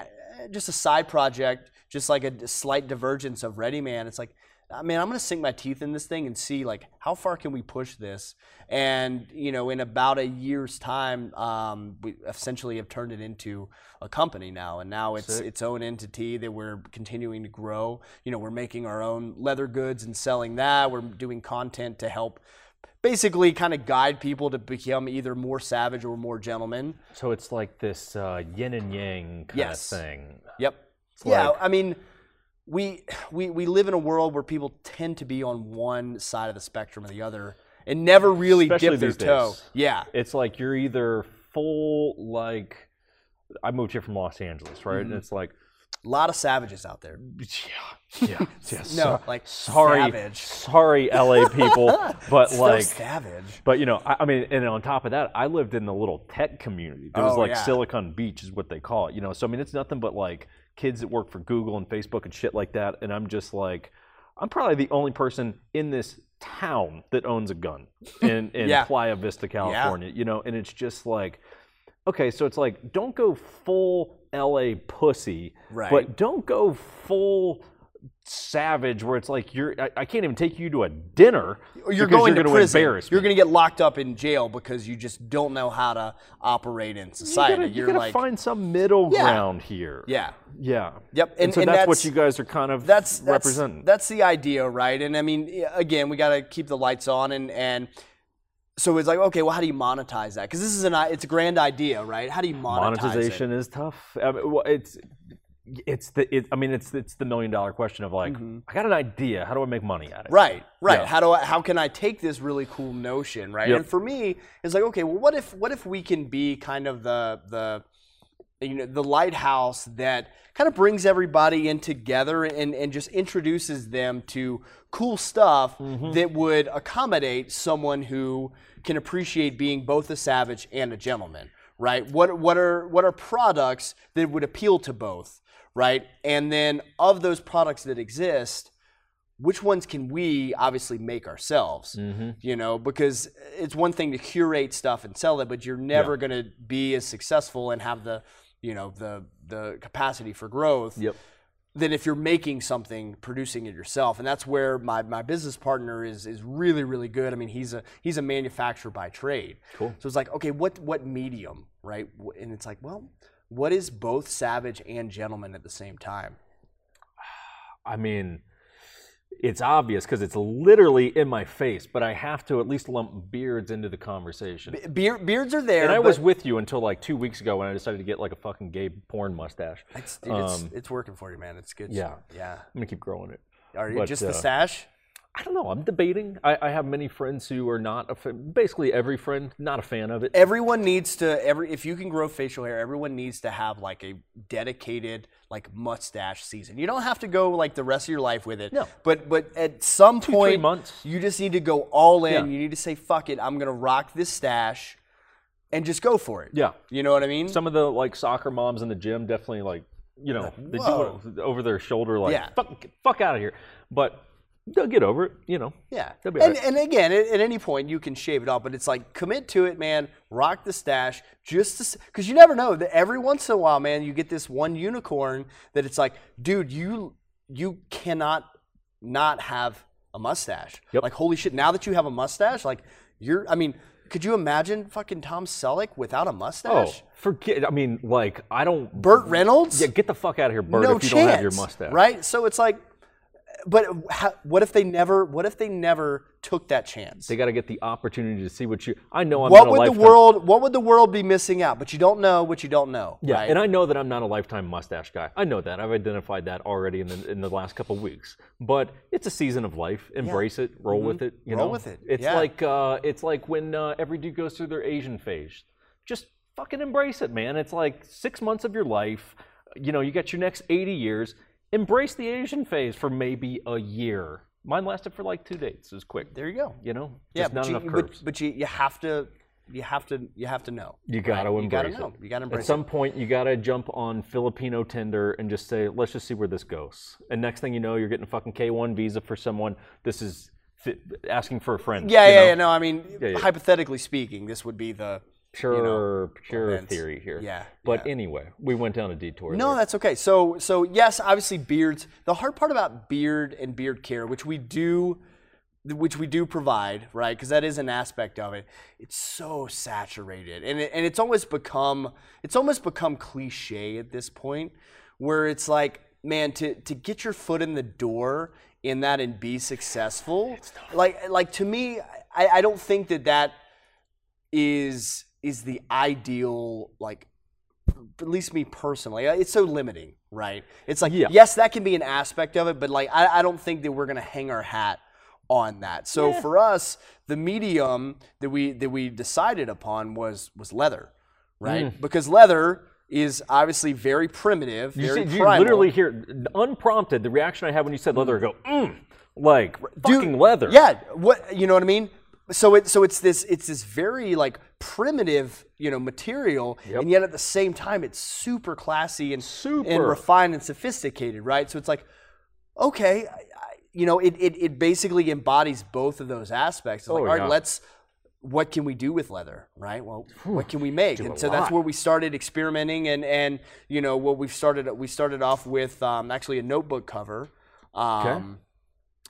just a side project, just like a slight divergence of Ready Man. It's like, uh, mean, I'm gonna sink my teeth in this thing and see like how far can we push this. And you know, in about a year's time, um, we essentially have turned it into a company now, and now it's Sick. its own entity that we're continuing to grow. You know, we're making our own leather goods and selling that. We're doing content to help. Basically, kind of guide people to become either more savage or more gentleman. So it's like this uh, yin and yang kind Yes. of thing. Yep. yeah, like- I mean, we we we live in a world where people tend to be on one side of the spectrum or the other, and never really Especially dip their toe. days. Yeah, It's like you're either full like I moved here from Los Angeles, right? Mm-hmm. And it's like a lot of savages out there. yeah, yeah, yeah. No, like sorry, savage. sorry, LA people, but Still like savage. But you know, I, I mean, and on top of that, I lived in the little tech community. There was Oh, like yeah. Silicon Beach is what they call it. You know, so I mean, it's nothing but like kids that work for Google and Facebook and shit like that. And I'm just like, I'm probably the only person in this town that owns a gun in in Yeah. Playa Vista, California. You know, and it's just like, okay, so it's like, don't go full LA pussy, Right. but don't go full savage where it's like you're I, I can't even take you to a dinner. You're going you're to prison. embarrass You're going to get locked up in jail because you just don't know how to operate in you society. gotta, you are gotta like, find some middle Yeah. ground here. yeah, Yeah. Yep, And, and- so and that's, what you guys are kind of that's, that's representing. That's the idea, right? And I mean, again, we got to keep the lights on, and and so it's like, okay, well, how do you monetize that? Because this is an it's a grand idea, right? How do you monetize monetization It? is tough. I mean, well, it's it's the it, I mean it's it's the million dollar question of like I got an idea. How do I make money at it? Mm-hmm. Right, right. Yeah. How do I, how can I take this really cool notion, right? Yep. And for me, it's like, okay, well, what if what if we can be kind of the the you know the lighthouse that kind of brings everybody in together and and just introduces them to cool stuff Mm-hmm. that would accommodate someone who can appreciate being both a savage and a gentleman, right? What what are what are products that would appeal to both, right? And then of those products that exist, which ones can we obviously make ourselves Mm-hmm. you know because it's one thing to curate stuff and sell it but you're never going to be as successful and have the you know the the capacity for growth Yep. Than if you're making something producing it yourself. And that's where my, my business partner is is really really good. I mean he's a he's a manufacturer by trade. Cool. so it's like okay what what medium right? And it's like well what is both savage and gentleman at the same time? I mean, it's obvious because it's literally in my face, but I have to at least lump beards into the conversation. Beard, beards are there and I was with you until like two weeks ago when I decided to get like a fucking gay porn mustache. it's, dude, Um, it's working for you man it's good yeah. yeah I'm gonna keep growing it. Are you But, just the uh, stash? I don't know. I'm debating. I, I have many friends who are not a fan. Basically, every friend not a fan of it. Everyone needs to every if you can grow facial hair, everyone needs to have like a dedicated like mustache season. You don't have to go like the rest of your life with it. No. But but at some Two, point months. you just need to go all in. Yeah. You need to say fuck it, I'm going to rock this stash and just go for it. Yeah. You know what I mean? Some of the like soccer moms in the gym definitely like you know they do it over their shoulder like Yeah. fuck fuck out of here. But they'll get over it. You know. Yeah. And, alright. and again, at, at any point, you can shave it off, but it's like commit to it, man. Rock the stash, just because you never know that every once in a while, man, you get this one unicorn that it's like, dude, you you cannot not have a mustache. Yep. Like, holy shit! Now that you have a mustache, like you're, I mean, could you imagine fucking Tom Selleck without a mustache? Oh, forget. I mean, like I don't. Burt Reynolds? Yeah, get the fuck out of here, Burt. no if you chance, don't have your mustache, right? So it's like, but how, what if they never? What if they never took that chance? They got to get the opportunity to see what you. I know I'm what not a would the world what would the world be missing out but you don't know what you don't know Yeah, right? and I know that I'm not a lifetime mustache guy. I know that. I've identified that already in the in the last couple of weeks. But it's a season of life. Embrace it. Roll with it. You Mm-hmm. Roll know? with it, It's yeah. like uh, it's like when uh, every dude goes through their Asian phase. Just fucking embrace it, man. It's like six months of your life. You know, you got your next 80 years. Embrace the Asian phase for maybe a year. Mine lasted for like two dates. It was quick. there you go You know, yeah but not you, enough curves. but you, you have to you have to you have to know You gotta right? embrace you gotta it. know you gotta embrace At some point, you gotta jump on Filipino Tinder and just say, "Let's just see where this goes." And next thing you know, you're getting a fucking K1 visa for someone. This is fi- asking for a friend. yeah yeah know? yeah no I mean Yeah, yeah. hypothetically speaking this would be the Pure, pure events. theory here. Yeah, But yeah. anyway, we went down a detour. no there. that's okay so so yes obviously beards the hard part about beard and beard care which we do which we do provide, right? Because that is an aspect of it. It's so saturated, and it, and it's almost become it's almost become cliche at this point, where it's like, man, to to get your foot in the door in that and be successful, like like to me, I, I don't think that that is is the ideal like at least me personally, uh, it's so limiting, right? It's like, Yeah. yes, that can be an aspect of it, but like, I, I don't think that we're gonna hang our hat on that. So for us, the medium that we that we decided upon was was leather, right? Because leather is obviously very primitive, You, very see, you literally hear unprompted the reaction I had when you said leather. I go, mm, like Dude, fucking leather. Yeah, what you know what I mean? So it so it's this it's this very like primitive you know material, Yep. and yet at the same time it's super classy and super and refined and sophisticated, right? So it's like, okay, I, I, you know, it, it it basically embodies both of those aspects. It's like, Oh, all right, yeah. let's what can we do with leather, right? Well, what can we make? And so that's where we started experimenting, and and you know what we've started. We started off with um, actually a notebook cover. Um,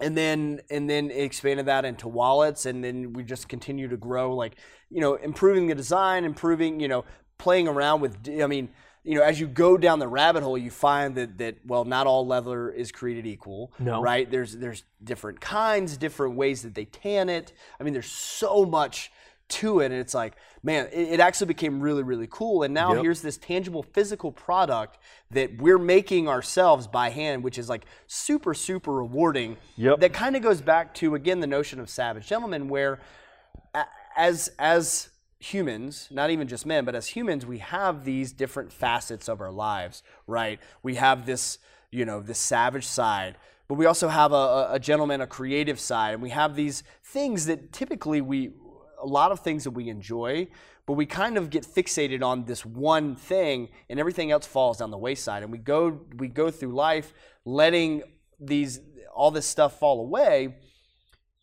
and then and then expanded that into wallets and then we just continue to grow like you know improving the design improving you know playing around with i mean you know as you go down the rabbit hole you find that that well not all leather is created equal No. right there's there's different kinds different ways that they tan it i mean there's so much to it and it's like man it, it actually became really really cool and now Yep. here's this tangible physical product that we're making ourselves by hand which is like super super rewarding Yep. that kind of goes back to again the notion of savage gentleman where as as humans not even just men but as humans we have these different facets of our lives right we have this you know this savage side but we also have a, a- a gentleman a creative side and we have these things that typically we a lot of things that we enjoy but we kind of get fixated on this one thing and everything else falls down the wayside. And we go we go through life letting these all this stuff fall away.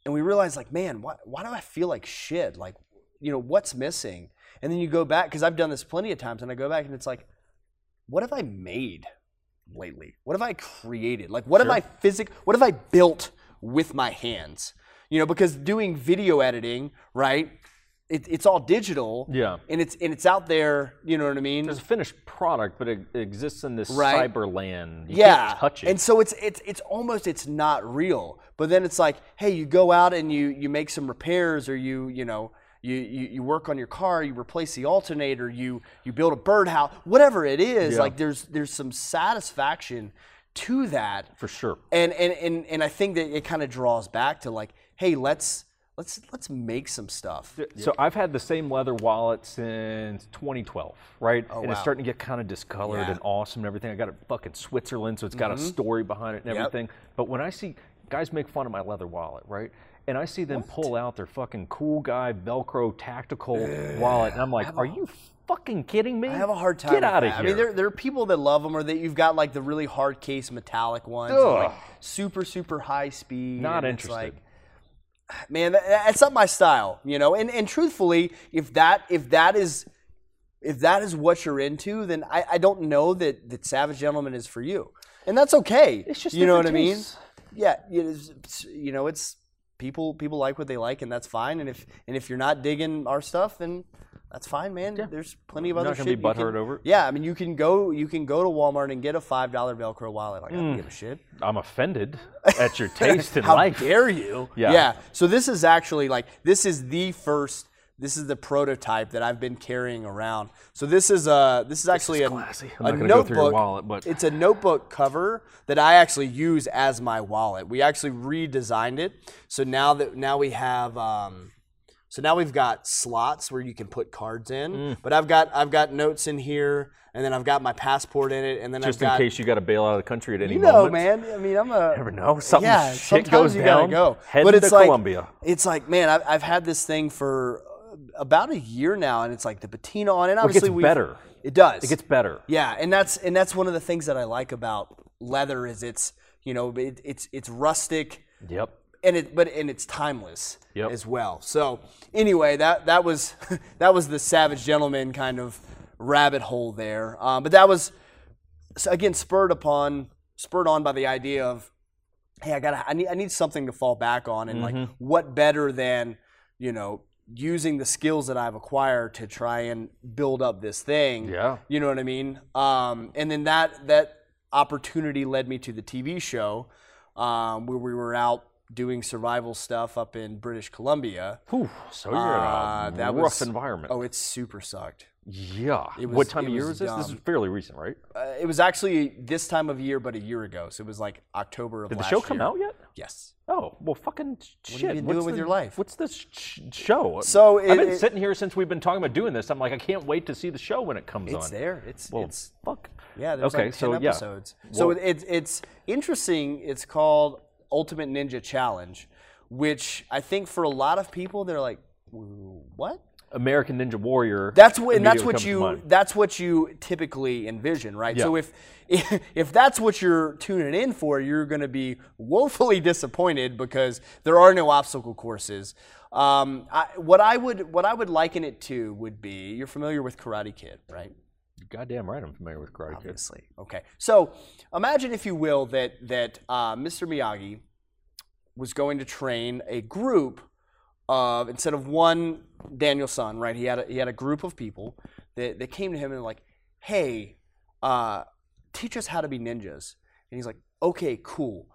And we realize like man why, why do i feel like shit? Like you know what's missing? And then you go back because i've done this plenty of times and i go back and it's like what have i made lately? What have i created? Like what have i physic what have i built with my hands you know because doing video editing right it, it's all digital Yeah. and it's and it's out there you know what i mean There's a finished product, but it, it exists in this Right. cyber land. You yeah can't touch it. and so it's it's it's almost it's not real but then it's like hey you go out and you you make some repairs or you you know you, you, you work on your car, you replace the alternator, you you build a birdhouse, whatever it is. Yeah. Like there's there's some satisfaction to that, for sure. and and and and I think that it kind of draws back to like, hey, let's let's let's make some stuff. So I've had the same leather wallet since 2012, right? and Oh, wow. it's starting to get kind of discolored Yeah. Mm-hmm. and awesome and everything. I got it fucking Switzerland, so it's got a story behind it and Yep. everything. But when I see guys make fun of my leather wallet, right? And I see them pull out their fucking cool guy Velcro tactical wallet, and I'm like, are you fucking kidding me? I have a hard time. Get out of here. I mean, there, there are people that love them, or that you've got like the really hard case metallic ones, and, like super super high speed. Not interested. like, man, that's not my style, you know. And and truthfully, if that if that is if that is what you're into, then I, I don't know that that Savage Gentleman is for you, and that's okay. It's just you know what I mean. Yeah, it is, it's- you know, it's people people like what they like, and that's fine. And if and if you're not digging our stuff, then that's fine, man. There's plenty of You're other not gonna shit. be you can- butthurt over it? Yeah, I mean, you can go you can go to Walmart and get a five dollar Velcro wallet. Like I Mm. don't give a shit. I'm offended at your taste in How life. dare you? Yeah. Yeah. So this is actually like this is the first. This is the prototype that I've been carrying around. So this is a this is actually a, classy. I'm a not gonna go notebook. through your wallet, but- it's a notebook cover that I actually use as my wallet. We actually redesigned it. So now that now we have um, so now we've got slots where you can put cards in. Mm. But I've got I've got notes in here, and then I've got my passport in it, and then Just I've got in case you got to bail out of the country at any you know, moment. man. I mean, I'm a Never know. Something yeah, shit goes you down. gotta go. Heading but it's to like Colombia. it's like, man, I've, I've had this thing for about a year now, and it's like the patina on it. it Obviously, gets we've- better. It does. It gets better. yeah, and that's and that's one of the things that I like about leather is it's you know it, it's it's rustic Yep. and it but and it's timeless Yep. as well. So anyway, that that was that was the savage gentleman kind of rabbit hole there. Um, but that was again spurred upon spurred on by the idea of hey, I got I need I need something to fall back on, and Mm-hmm. like what better than you know using the skills that I've acquired to try and build up this thing. Yeah. You know what I mean? Um, and then that that opportunity led me to the TV show um, where we were out doing survival stuff up in British Columbia. Whew, so you're Uh, in a that rough was- environment. Oh, it super sucked. yeah. it what time it of year was is this? This is fairly recent, right? Uh, it was actually this time of year, but a year ago. So it was like October of last year. Did the show come year. out yet? Yes. Oh well, fucking shit. you been What's doing with the- your life? What's this sh- show? So I've been it- sitting here since we've been talking about doing this. I'm like, I can't wait to see the show when it comes It's on. It's there. It's Well, it's fuck. yeah. There's okay, like ten so yeah. episodes. So Well- it, it's it's interesting. It's called Ultimate Ninja Challenge, which I think for a lot of people they're like, "What?" American Ninja Warrior. That's what, and that's what you that's what you typically envision, right? So Yeah. if if that's what you're tuning in for, you're going to be woefully disappointed because there are no obstacle courses. Um, I, what I would what I would liken it to would be you're familiar with Karate Kid, right? Goddamn right, I'm familiar with Karate Kid. Obviously. Okay. So imagine, if you will, that that uh, Mr. Miyagi was going to train a group of instead of one Daniel-san, right? He had a, he had a group of people that, that came to him and were like, "Hey, uh, teach us how to be ninjas." And he's like, "Okay, cool.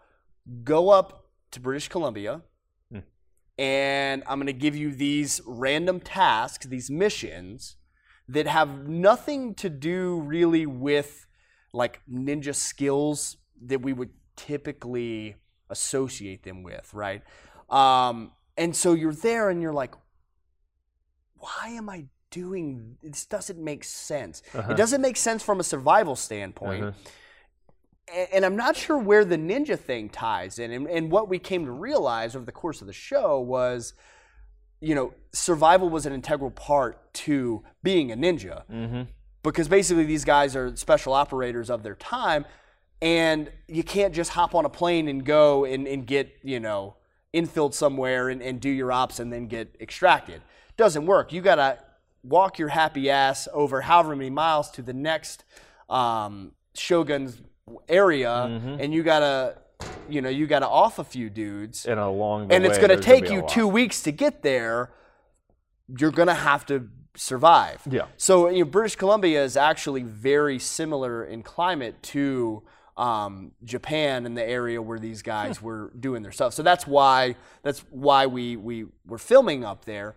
Go up to British Columbia." Hmm. And I'm going to give you these random tasks, these missions that have nothing to do really with like ninja skills that we would typically associate them with, right? Um, and so you're there and you're like, why am I doing this? Doesn't make sense. Uh-huh. It doesn't make sense from a survival standpoint. Uh-huh. And I'm not sure where the ninja thing ties in. And, and what we came to realize over the course of the show was, you know, survival was an integral part to being a ninja. Mm-hmm. because basically these guys are special operators of their time and you can't just hop on a plane and go and, and get you know infilled somewhere and, and do your ops and then get extracted. Doesn't work. You gotta walk your happy ass over however many miles to the next um, shogun's area and you gotta you know you gotta off a few dudes And along the and it's going to take be a you two weeks to get there, you're going to have to survive. Yeah. So you know, British Columbia is actually very similar in climate to um, Japan and the area where these guys were doing their stuff. So that's why that's why we we were filming up there.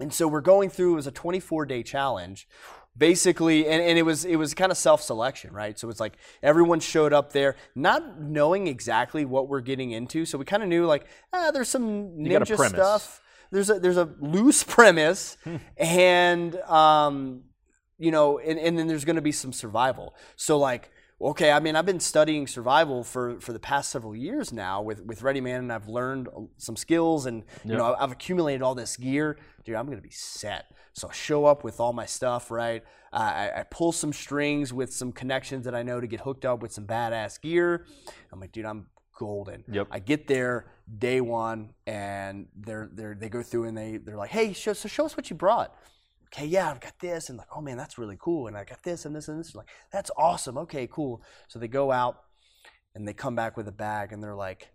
And so we're going through it was a 24 day challenge. Basically, and, and it was it was kind of self-selection, right? So it's like everyone showed up there not knowing exactly what we're getting into. So we kind of knew like, ah, there's some ninja stuff. There's a there's a loose premise and um you know, and, and then there's gonna be some survival. So like okay, I mean, I've been studying survival for, for the past several years now with, with Ready Man, and I've learned some skills, and you know, I've accumulated all this gear. Dude, I'm gonna be set. So I show up with all my stuff, right? Uh, I, I pull some strings with some connections that I know to get hooked up with some badass gear. I'm like, dude, I'm golden. Yep. I get there day one, and they're they're they go through and they they're like, hey, show, so show us what you brought okay, yeah, I've got this, and like, oh man, that's really cool, and I got this and this and this. Like, that's awesome. Okay, cool. So they go out and they come back with a bag, and they're like,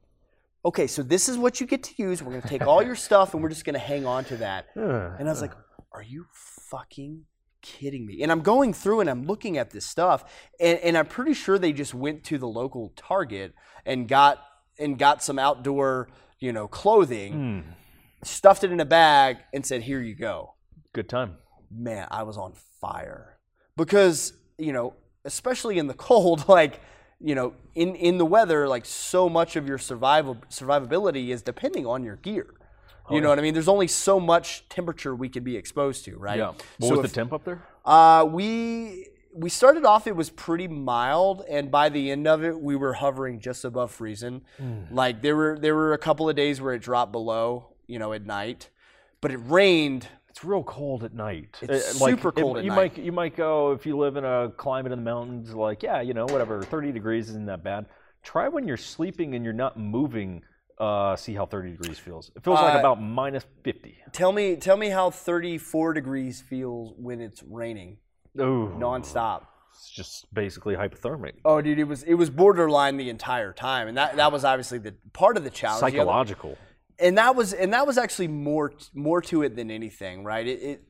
okay, so this is what you get to use. We're gonna take all your stuff, and we're just gonna hang on to that. And I was like, are you fucking kidding me? And I'm going through and I'm looking at this stuff, and, and I'm pretty sure they just went to the local Target and got and got some outdoor, you know, clothing, Hmm. stuffed it in a bag, and said, here you go Good time. Man, I was on fire because you know, especially in the cold, like you know, in in the weather, like so much of your survival survivability is depending on your gear. You know what I mean? There's only so much temperature we can be exposed to, right? Yeah. What So was if- the temp up there? uh, we we started off it was pretty mild, and by the end of it, we were hovering just above freezing. Like there were there were a couple of days where it dropped below, you know, at night, but it rained. It's real cold at night. It's Uh, super cold at you night. might you might go if you live in a climate in the mountains, like yeah, you know, whatever, 30 degrees isn't that bad. Try when you're sleeping and you're not moving. Uh, see how 30 degrees feels. It feels like Uh, about minus 50. Tell me tell me how 34 degrees feels when it's raining Oh, nonstop. It's just basically hypothermic. Oh, dude, it was it was borderline the entire time, and that that was obviously the part of the challenge. The other- Psychological. And that was and that was actually more more to it than anything right? It, it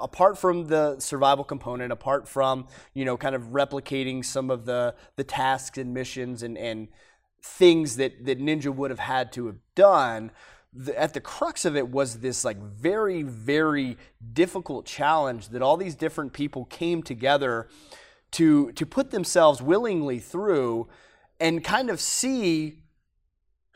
apart from the survival component apart from you know kind of replicating some of the the tasks and missions and and things that that ninja would have had to have done the, at the crux of it was this like very very difficult challenge that all these different people came together to to put themselves willingly through and kind of see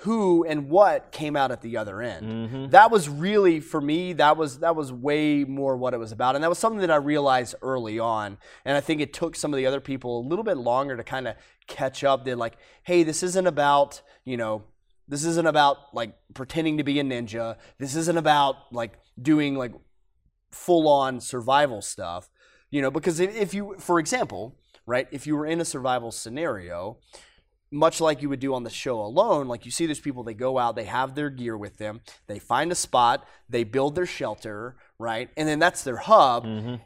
who and what came out at the other end. Mm-hmm. That was really for me. That was that was way more what it was about, and that was something that I realized early on. And I think it took some of the other people a little bit longer to kind of catch up. They're like, "Hey, this isn't about you know." This isn't about like pretending to be a ninja. This isn't about like doing like full on survival stuff. You know, because if, if you, for example, right, if you were in a survival scenario, much like you would do on the show alone, like you see these people, they go out, they have their gear with them, they find a spot, they build their shelter, right? And then that's their hub. Mm-hmm.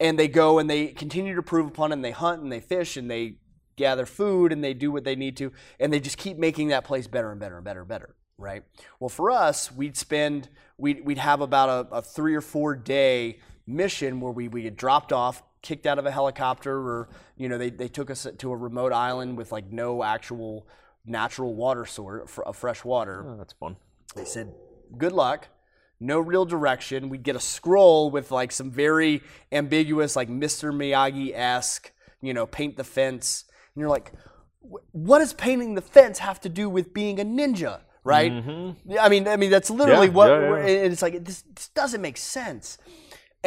And they go and they continue to prove upon it and they hunt and they fish and they gather food and they do what they need to and they just keep making that place better and better and better and better, right? Well, for us, we'd spend, we'd, we'd have about a, a three or four day mission where we, we get dropped off, kicked out of a helicopter, or, you know, they, they took us to a remote island with like no actual natural water source of uh, fresh water. Oh, that's fun. they said good luck. No real direction. We'd get a scroll with like some very ambiguous like mr miyagi-esque you know paint the fence. And you're like "Wh- what does painting the fence have to do with being a ninja? Right? Mm-hmm. Yeah, i mean i mean that's literally Yeah, what yeah, yeah. we're- and it's like this, this doesn't make sense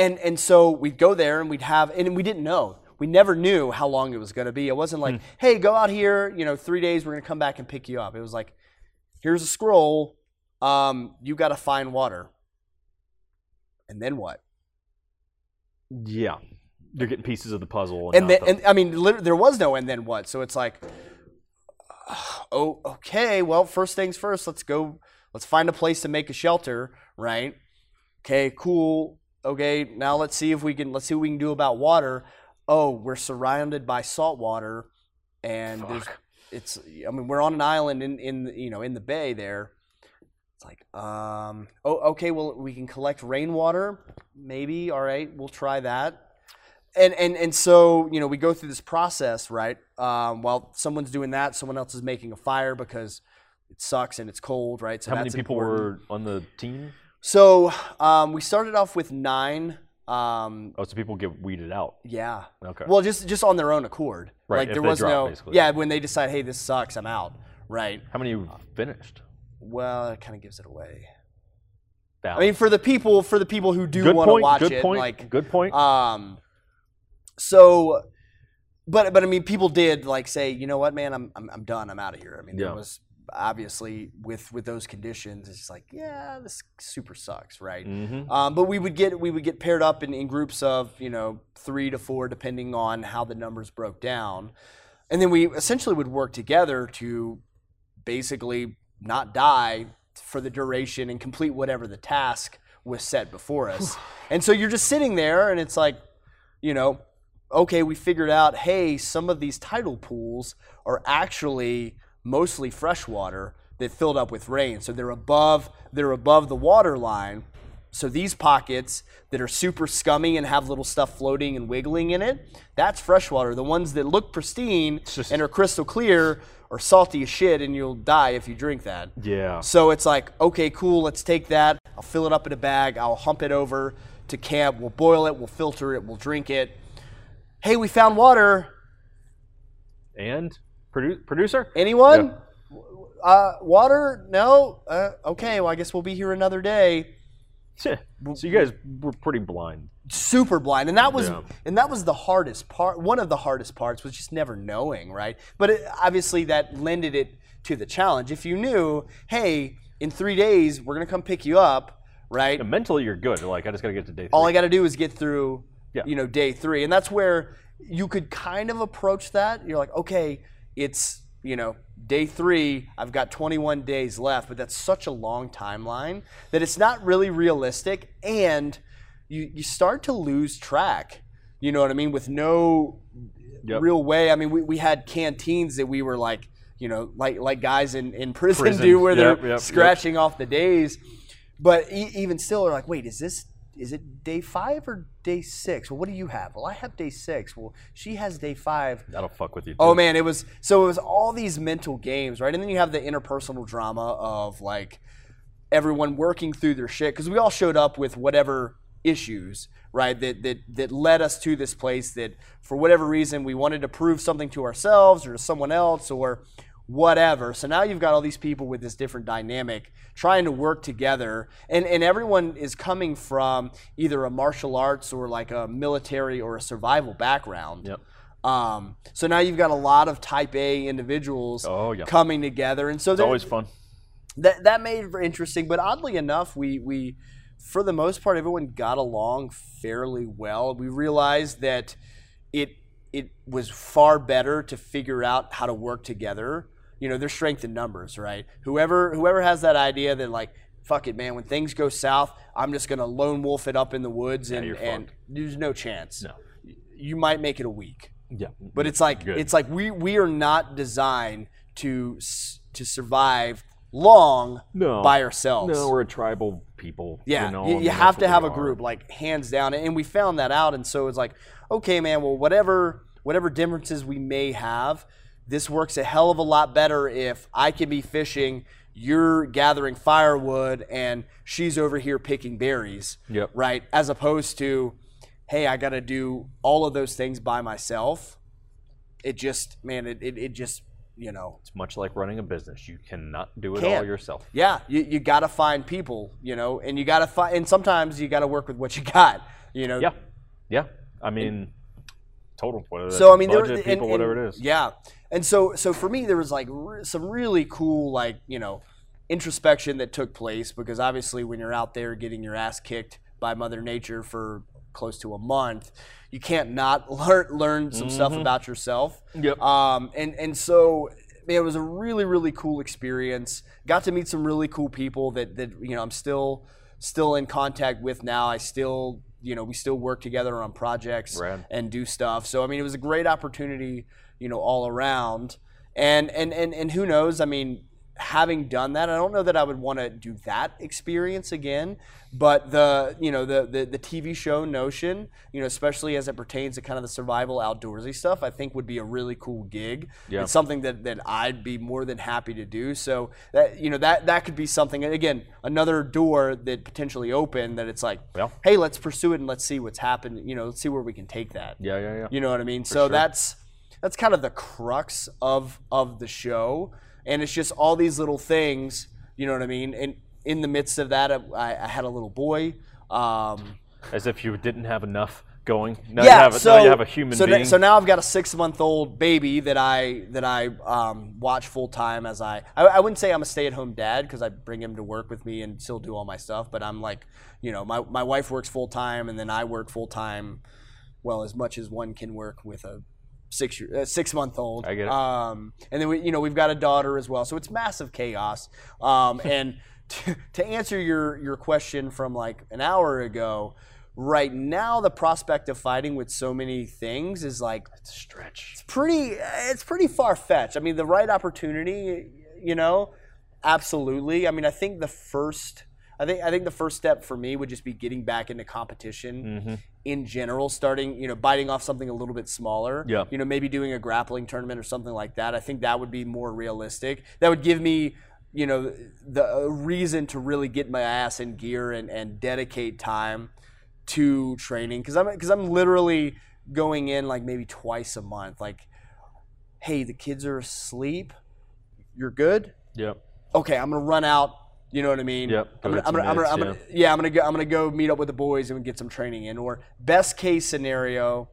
and and so we'd go there and we'd have and we didn't know. We never knew how long it was going to be. It wasn't like hey go out here you know three days we're going to come back and pick you up. It was like here's a scroll um, you got to find water. And then what? Yeah. You're getting pieces of the puzzle. and not then the- and i mean there was no and then what so it's like oh okay well first things first let's go let's find a place to make a shelter right? Okay cool okay now let's see if we can let's see what we can do about water oh we're surrounded by salt water and there's Fuck. it's i mean we're on an island in in you know in the bay there it's like um oh okay well we can collect rainwater maybe all right we'll try that and and and so you know we go through this process right um, while someone's doing that someone else is making a fire because it sucks and it's cold right so How many people important. were on the team? So um, we started off with nine um, Oh, so people get weeded out. yeah Okay. well just just on their own accord Right, like if there was drop, no basically. yeah when they decide hey this sucks i'm out right How many finished? well it kind of gives it away i mean for the people for the people who do want to watch good it point. like good point. Um, so, but but I mean, people did like say, you know what, man, I'm I'm, I'm done. I'm out of here. I mean, Yeah. there was obviously with with those conditions, it's just like, yeah, this super sucks, right? hmm Um, but we would get we would get paired up in, in groups of you know three to four, depending on how the numbers broke down, and then we essentially would work together to basically not die for the duration and complete whatever the task was set before us. and so you're just sitting there, and it's like, you know, okay, we figured out, hey, some of these tidal pools are actually mostly freshwater that filled up with rain. So they're above they're above the water line. So these pockets that are super scummy and have little stuff floating and wiggling in it, that's freshwater. The ones that look pristine just- and are crystal clear are salty as shit and you'll die if you drink that. Yeah. So it's like, okay, cool, let's take that. I'll fill it up in a bag. I'll hump it over to camp. We'll boil it. We'll filter it. We'll drink it. Hey, we found water. And produ- producer? Anyone? Uh, water? No? Uh, okay, well, I guess we'll be here another day. so you guys were pretty blind. Super blind, and that was Yeah. and that was the hardest part. One of the hardest parts was just never knowing, right? But it, obviously, that lended it to the challenge. If you knew, hey, in three days we're gonna come pick you up, right? Mentally, you're good. Like, I just got to get to day three. all I got to do is get through, Yeah. you know, day three, and that's where you could kind of approach that. You're like, okay, it's you know day three. I've got 21 days left, but that's such a long timeline that it's not really realistic, and you you start to lose track. You know what I mean? With no Yep. real way. I mean, we, we had canteens that we were like, you know, like like guys in, in prison, Prison. do where they're Yep, yep, yep. scratching off the days. But e- even still, they're like, wait, is this is it day five or day six? Well, what do you have? Well, I have day six. Well, she has day five. That'll fuck with you. Oh, too. Oh man, it was so it was all these mental games, right? And then you have the interpersonal drama of like everyone working through their shit because we all showed up with whatever issues, right? That that that led us to this place that for whatever reason we wanted to prove something to ourselves or to someone else or whatever. So now you've got all these people with this different dynamic trying to work together and and everyone is coming from either a martial arts or like a military or a survival background. Yep. Um, so now you've got a lot of type A individuals Oh, yeah. coming together, and so It's always fun. that that made it interesting. But oddly enough, we we for the most part, everyone got along fairly well. We realized that it it was far better to figure out how to work together. You know, there's strength in numbers, right? Whoever whoever has that idea that like, fuck it, man, when things go south, I'm just gonna lone wolf it up in the woods and, you're and there's no chance. No. You might make it a week. Yeah. But it's like Good. it's like we we are not designed to to survive long No. by ourselves. No, we're a tribal people. Yeah, you know, you, you have to have a group, like hands down, and we found that out. And so it's like, okay, man, well, whatever whatever differences we may have, this works a hell of a lot better if I can be fishing, you're gathering firewood, and she's over here picking berries. Yep. Right, as opposed to, hey, I got to do all of those things by myself. It just, man, it, it, it just, you know, It's much like running a business. You cannot do it all Can't. yourself. yeah, you, you got to find people, you know, and you got to find, and sometimes you got to work with what you got, you know. Yeah. Yeah. I mean, total. Whether So I mean, there, budget, and- people, and- whatever it is. Yeah, and so so for me, there was like re- some really cool like you know introspection that took place because obviously when you're out there getting your ass kicked by Mother Nature for close to a month, you can't not learn learn some stuff about yourself. Yep. Um, and and so man, it was a really really cool experience. Got to meet some really cool people that that you know I'm still still in contact with now. I still you know we still work together on projects Rad. and do stuff. So I mean, it was a great opportunity, you know, all around. And and and and who knows? I mean, having done that, I don't know that I would want to do that experience again. But the you know the, the the TV show Notion, you know, especially as it pertains to kind of the survival outdoorsy stuff, I think would be a really cool gig. Yeah. It's something that, that I'd be more than happy to do. So that you know that that could be something. and Again, another door that potentially open that it's like, Well. hey, let's pursue it and let's see what's happened. You know, let's see where we can take that. Yeah. Yeah. Yeah. You know what I mean? So sure. that's that's kind of the crux of of the show, and it's just all these little things. You know what I mean? And in the midst of that, I, I had a little boy. Um, As if you didn't have enough going. Now you yeah, have, so now you have a human so, being. so now I've got a six month old baby that I that I um, watch full time as I, I I wouldn't say I'm a stay at home dad because I bring him to work with me and still do all my stuff, but I'm like you know my my wife works full time and then I work full time, well as much as one can work with a six year uh, six month old. I get it. Um, and then we you know we've got a daughter as well, so it's massive chaos. Um, and to, to answer your your question from like an hour ago. Right now, the prospect of fighting with so many things is like it's a stretch. It's pretty it's pretty far fetched. I mean, the right opportunity, you know, absolutely. I mean, I think the first I think I think the first step for me would just be getting back into competition Mm-hmm. in general, starting, you know, biting off something a little bit smaller. Yeah. You know, maybe doing a grappling tournament or something like that. I think that would be more realistic. That would give me you know the reason to really get my ass in gear and, and dedicate time to training because I'm because I'm literally going in like maybe twice a month. Like, hey, the kids are asleep. You're good. Yep. Okay, I'm gonna run out. You know what I mean? Yep, I'm gonna, I'm gonna, I'm gonna, I'm gonna, yeah, I'm gonna go. I'm gonna go meet up with the boys and get some training in. Or best case scenario,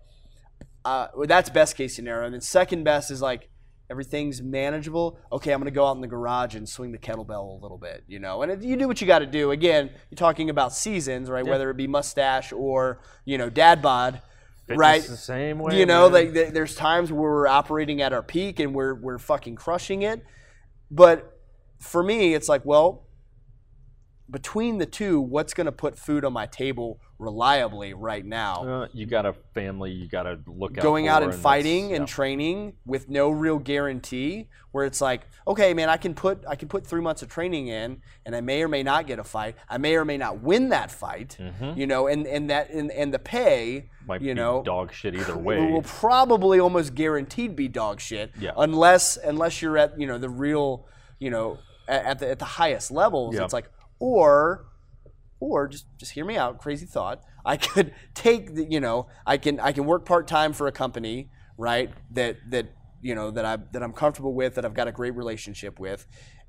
uh, well, that's best case scenario. And then second best is like everything's manageable. Okay, I'm gonna go out in the garage and swing the kettlebell a little bit. You know, and it, you do what you got to do. Again, you're talking about seasons, right? Whether it be mustache or you know dad bod, Fitness right? the same way. you know, man. like there's times where we're operating at our peak and we're we're fucking crushing it. But for me, it's like, well, between the two, what's going to put food on my table reliably right now? Uh, you got a family you got to look out Going out and that's- fighting and yeah. training with no real guarantee, where it's like, okay, man, I can put I can put three months of training in, and I may or may not get a fight. I may or may not win that fight, you know, and and that and, and the pay, Mm-hmm. might you be know, dog shit either way. will probably almost guaranteed be dog shit. Yeah. Unless unless you're at you know the real you know at, at the at the highest levels, Yeah. it's like or or just just hear me out. Crazy thought. I could take the you know I can I can work part time for a company right that that you know that I that I'm comfortable with that I've got a great relationship with,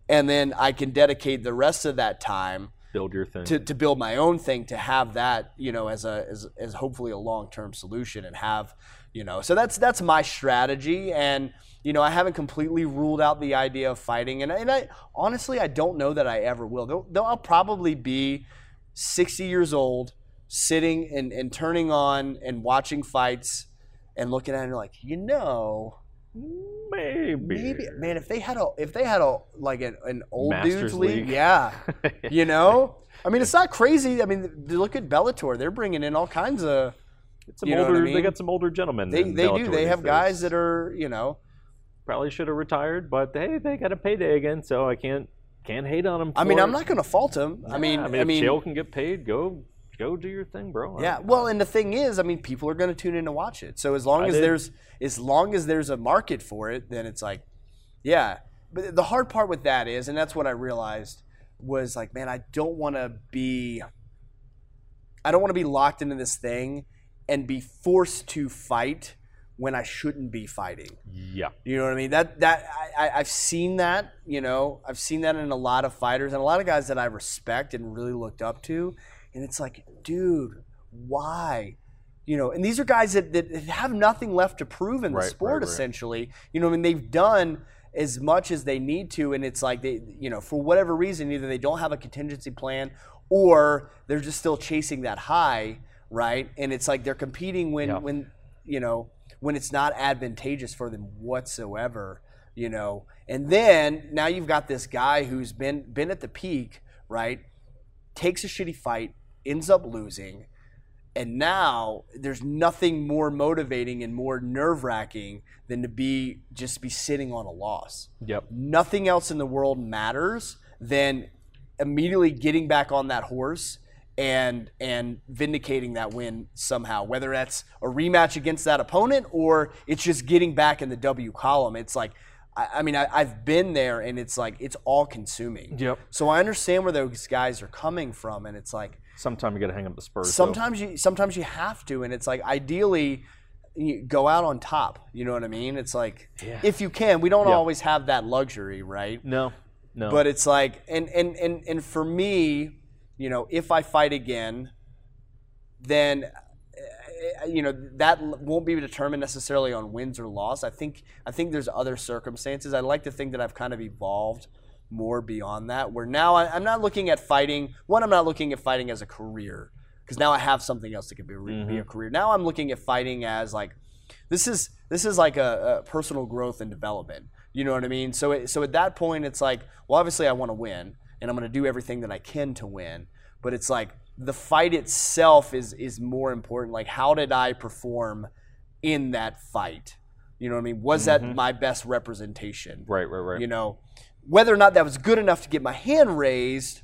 and then I can dedicate the rest of that time Build your thing. to, to build my own thing to have that you know as a as, as hopefully a long-term solution and have you know so that's that's my strategy and you know I haven't completely ruled out the idea of fighting and, and I honestly I don't know that I ever will though, though I'll probably be 60 years old, sitting and, and turning on and watching fights and looking at it and like, you know, Maybe. maybe man, if they had a if they had a like an, an old Masters dudes league, League. yeah. You know? I mean it's not crazy. I mean look at Bellator. They're bringing in all kinds of It's some what I mean? They got some older gentlemen. they they do. They have days. guys that are, you know, probably should have retired, but hey, they got a payday again, so I can't can't hate on them. I mean, I'm not going to fault them. I mean, I I mean, mean, if Chael can get paid, go go do your thing, bro. yeah. Well, and the thing is, I mean, people are going to tune in to watch it. So as long I as did. there's as long as there's a market for it, then it's like, yeah. But the hard part with that is, and that's what I realized was like, man, I don't want to be, I don't want to be locked into this thing and be forced to fight when I shouldn't be fighting. yeah, You know what I mean? That that I, I've seen that. You know, I've seen that in a lot of fighters and a lot of guys that I respect and really looked up to. And it's like, dude, why? You know, and these are guys that, that have nothing left to prove in the Right, sport. right, right. Essentially, you know, I mean, they've done as much as they need to, and it's like they, you know, for whatever reason, either they don't have a contingency plan or they're just still chasing that high, right? And it's like they're competing when Yeah. when you know when it's not advantageous for them whatsoever you know? And then now you've got this guy who's been been at the peak right? Takes a shitty fight ends up losing and now there's nothing more motivating and more nerve-wracking than to be just be sitting on a loss. Yep, nothing else in the world matters than immediately getting back on that horse and and vindicating that win somehow whether that's a rematch against that opponent or it's just getting back in the W column it's like I, I mean I, I've been there and it's like it's all consuming yep. so I understand where those guys are coming from and it's like Sometime you got to hang up the spurs. though. sometimes you sometimes you have to and it's like ideally you go out on top you know what I mean it's like Yeah. if you can we don't Yeah. always have that luxury right no, no. but it's like and and and and for me you know if i fight again then uh, you know that won't be determined necessarily on wins or loss. I think i think there's other circumstances. I like to think that i've kind of evolved more beyond that where now I, i'm not looking at fighting. One i'm not looking at fighting as a career because now i have something else that could be, re- be a career. Now i'm looking at fighting as like this is this is like a, a personal growth and development. You know what I mean? So it, so at that point, it's like, well, obviously I want to win, and I'm going to do everything that I can to win. But it's like the fight itself is is more important. Like, how did I perform in that fight? You know what I mean? Was that mm-hmm. my best representation? right, right, right. You know, whether or not that was good enough to get my hand raised,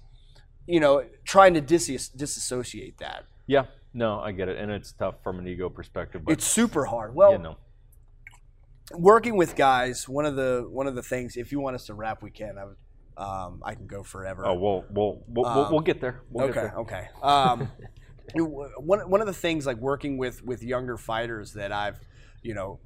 you know, trying to dis- disassociate that. yeah, no, I get it, and it's tough from an ego perspective. But It's super hard. Well, you know, working with guys, one of the one of the things, if you want us to wrap, we can. I, would, um, I can go forever. oh, we'll we'll we'll, we'll, we'll get there. We'll okay, get there. okay. Um, one one of the things like working with with younger fighters that I've, you know,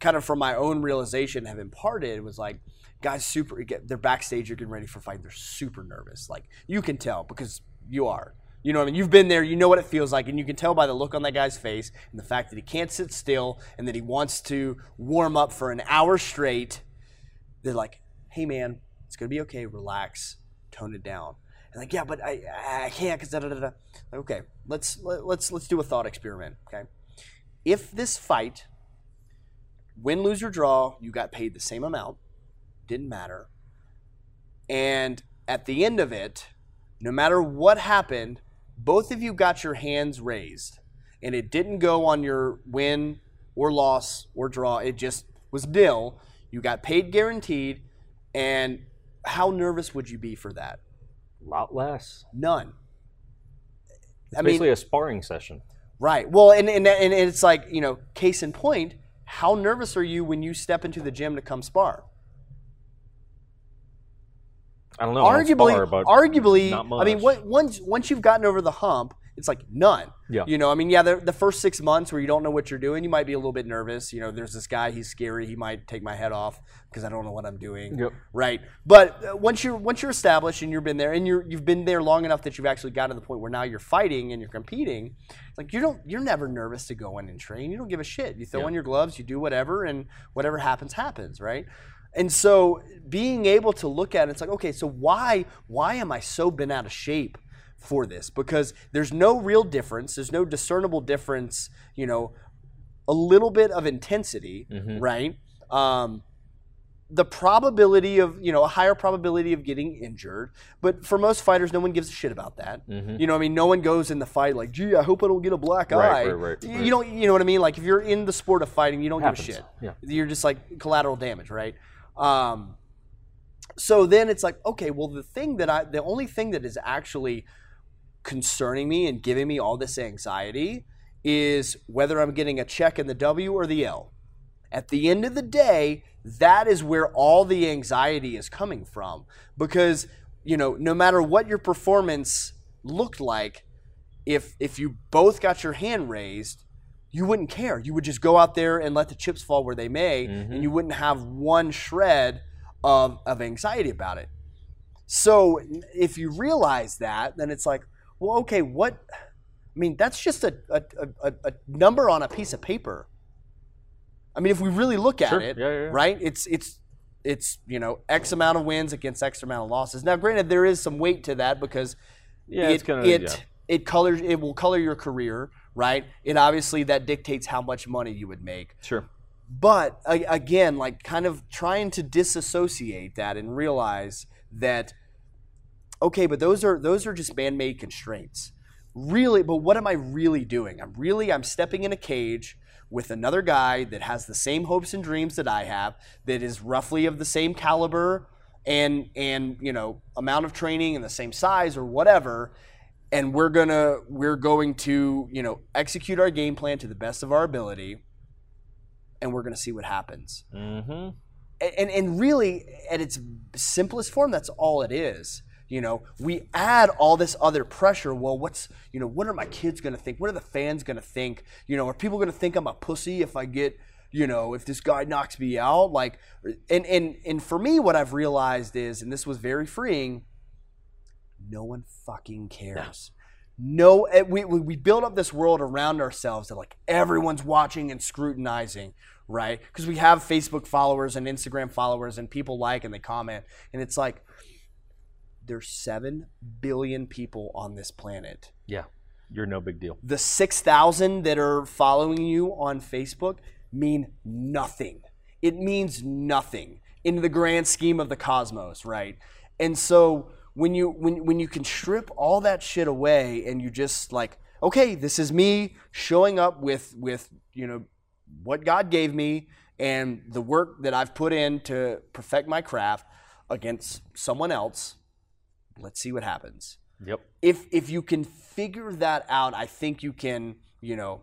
kind of from my own realization have imparted was like, guys, super. get- They're backstage, you're getting ready for a fight. They're super nervous. Like you can tell because you are. You know what I mean? You've been there. You know what it feels like, and you can tell by the look on that guy's face and the fact that he can't sit still and that he wants to warm up for an hour straight. They're like, "Hey, man, it's gonna be okay. Relax, tone it down." And like, yeah, but I I can't because da da da. Like, okay, let's let, let's let's do a thought experiment. Okay, if this fight, win, lose or draw, you got paid the same amount, didn't matter, and at the end of it, no matter what happened, both of you got your hands raised, and it didn't go on your win or loss or draw. It just was nil. You got paid guaranteed, and how nervous would you be for that? A lot less. None. It's I mean, basically a sparring session. right. Well, and, and and it's like you know, case in point. How nervous are you when you step into the gym to come spar? I don't know. I don't arguably, spar, arguably, I mean, what, once once you've gotten over the hump, it's like none. Yeah. You know, I mean, yeah, the, the first six months where you don't know what you're doing, you might be a little bit nervous. You know, there's this guy, he's scary. He might take my head off because I don't know what I'm doing. Yep. Right. But uh, once you're once you're established and you've been there and you're you've been there long enough that you've actually gotten to the point where now you're fighting and you're competing, it's like you don't you're never nervous to go in and train. You don't give a shit. You throw Yeah. on your gloves, you do whatever, and whatever happens happens. Right. And so being able to look at it, it's like, okay, so why why am I so bent out of shape for this because there's no real difference. There's no discernible difference. You know, a little bit of intensity, Mhm. right? Um, the probability of you know a higher probability of getting injured, but for most fighters, no one gives a shit about that. Mhm. You know, what I mean, no one goes in the fight like, "Gee, I hope I don't get a black Right, eye." right, right, You don't, you know what I mean? Like if you're in the sport of fighting, you don't Happens. give a shit. Yeah. You're just like collateral damage, right? Um, so then it's like, okay, well, the thing that I, the only thing that is actually concerning me and giving me all this anxiety is whether I'm getting a check in the W or the L. At the end of the day, that is where all the anxiety is coming from because you know, no matter what your performance looked like, if if you both got your hand raised, you wouldn't care. You would just go out there and let the chips fall where they may, and mm-hmm. you wouldn't have one shred of, of anxiety about it. So if you realize that, then it's like, well, okay, what? I mean, that's just a, a, a, a number on a piece of paper. I mean, if we really look at Sure. it, Yeah, yeah, yeah. right? It's it's it's you know X amount of wins against X amount of losses. Now, granted, there is some weight to that because Yeah, it gonna- it it colors it will color your career, right? It obviously that dictates how much money you would make. Sure. But again, like kind of trying to disassociate that and realize that okay, but those are those are just man-made constraints. Really, but what am I really doing? I'm really I'm stepping in a cage with another guy that has the same hopes and dreams that I have, that is roughly of the same caliber and and you know amount of training and the same size or whatever and we're gonna we're going to you know execute our game plan to the best of our ability and we're gonna see what happens Mm-hmm. and and really at its simplest form that's all it is you know we add all this other pressure. Well what's you know what are my kids going to think? What are the fans going to think? You know are people going to think i'm a pussy if i get you know if this guy knocks me out? Like and and and for me what i've realized is and this was very freeing no one fucking cares. No eh, we, we we build up this world around ourselves that like everyone's watching and scrutinizing right? Because we have facebook followers and instagram followers and people like and they comment. And it's like there's 7 billion people on this planet Yeah. You're no big deal. the 6,000 that are following you on Facebook mean nothing. It means nothing in the grand scheme of the cosmos, right? And so when you when when you can strip all that shit away and you just like, okay, this is me showing up with with, you know, what God gave me and the work that I've put in to perfect my craft against someone else. Let's see what happens Yep. if if you can figure that out, I think you can, you know,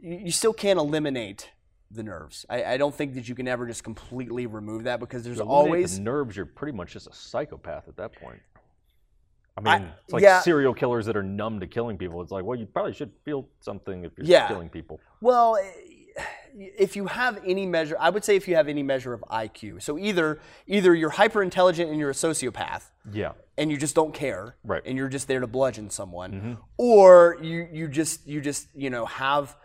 you, you still can't eliminate the nerves. I, I don't think that you can ever just completely remove that because there's always the nerves. You're pretty much just a psychopath at that point. I I- mean, it's like yeah. serial killers that are numb to killing people. It's like, well, you probably should feel something if you're Yeah. killing people. well, if you have any measure, I would say if you have any measure of IQ. So either either you're hyper intelligent and you're a sociopath, Yeah. and you just don't care Right. Mm-hmm. and you're just there to bludgeon someone or you you just you just you know have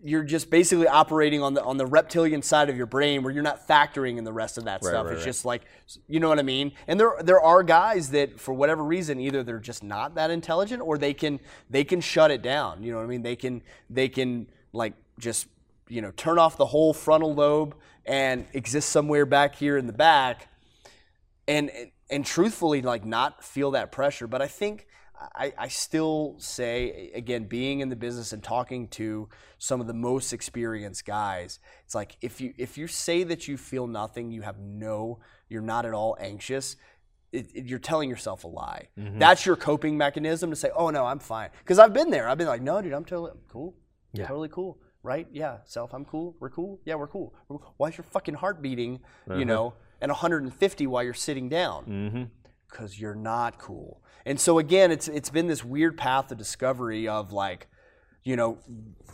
you're just basically operating on the on the reptilian side of your brain where you're not factoring in the rest of that Right, stuff right, it's right. just like you know what i mean and there there are guys that for whatever reason either they're just not that intelligent or they can they can shut it down you know what i mean they can they can like just you know turn off the whole frontal lobe and exist somewhere back here in the back. And and truthfully like not feel that pressure. But i think I, I still say again being in the business and talking to some of the most experienced guys it's like if you if you say that you feel nothing you have no you're not at all anxious it, it- you're telling yourself a lie. Mm-hmm. That's your coping mechanism to say oh no i'm fine. Because i've been there. I've been like no dude i'm totally I'm cool Yeah. totally cool right yeah self i'm cool we're cool yeah we're cool why is your fucking heart beating Uh-huh. you know and 150 while you're sitting down Mm-hmm. because you're not cool. And so again, it's it's been this weird path of discovery of like, you know,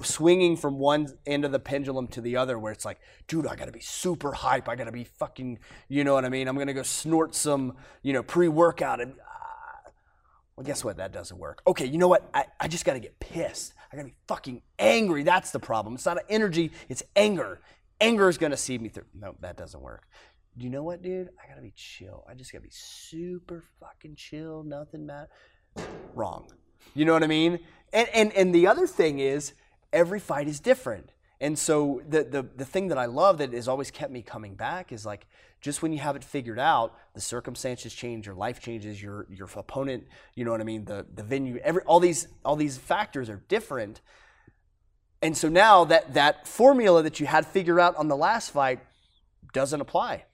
swinging from one end of the pendulum to the other, where it's like, dude, I gotta be super hype. I gotta be fucking, you know what I mean? I'm gonna go snort some, you know, pre-workout and. ah. well, guess what? That doesn't work. Okay, you know what? I, I just gotta get pissed. I gotta be fucking angry. That's the problem. It's not energy, it's anger. Anger is gonna see me through. No, that doesn't work you know what, dude? I gotta be chill. I just gotta be super fucking chill. Nothing matter. wrong. You know what I mean? And and and the other thing is every fight is different. And so the the the thing that I love that has always kept me coming back is like just when you have it figured out, the circumstances change, your life changes, your your opponent, you know what I mean, the the venue, every all these all these factors are different. And so now that that formula that you had figured out on the last fight doesn't apply.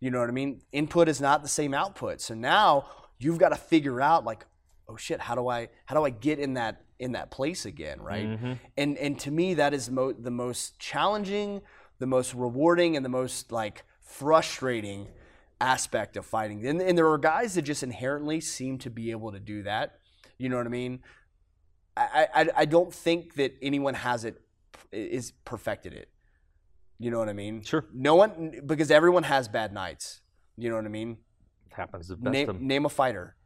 You know what I mean? Input is not the same output. So now you've got to figure out like, oh shit, how do I how do I get in that in that place again, right? Mm-hmm. And and to me that is mo- the most challenging, the most rewarding, and the most like frustrating aspect of fighting. And, and there are guys that just inherently seem to be able to do that. You know what I mean? I, I, I don't think that anyone has it is perfected it. You know what I mean? Sure. No one because everyone has bad nights. You know what I mean? It happens the best. Name, name a fighter.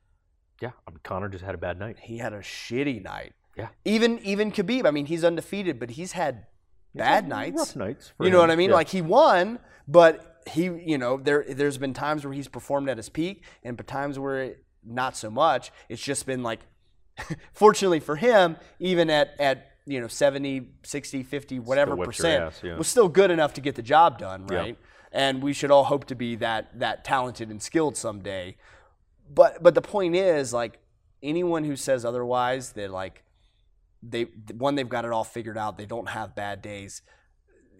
yeah, I mean, Conor just had a bad night. He had a shitty night. Yeah. Even even Khabib. I mean, he's undefeated, but he's had bad nights. Rough nights. for You know him. what I mean? Yeah. Like he won, but he, you know, there there's been times where he's performed at his peak, and but times where not so much. It's just been like, fortunately for him, even at at you know 70, 60, 50, whatever percent, ass, yeah. was still good enough to get the job done, Yeah. right? And we should all hope to be that that talented and skilled someday. But but the point is, like anyone who says otherwise, that like they one they've got it all figured out, they don't have bad days.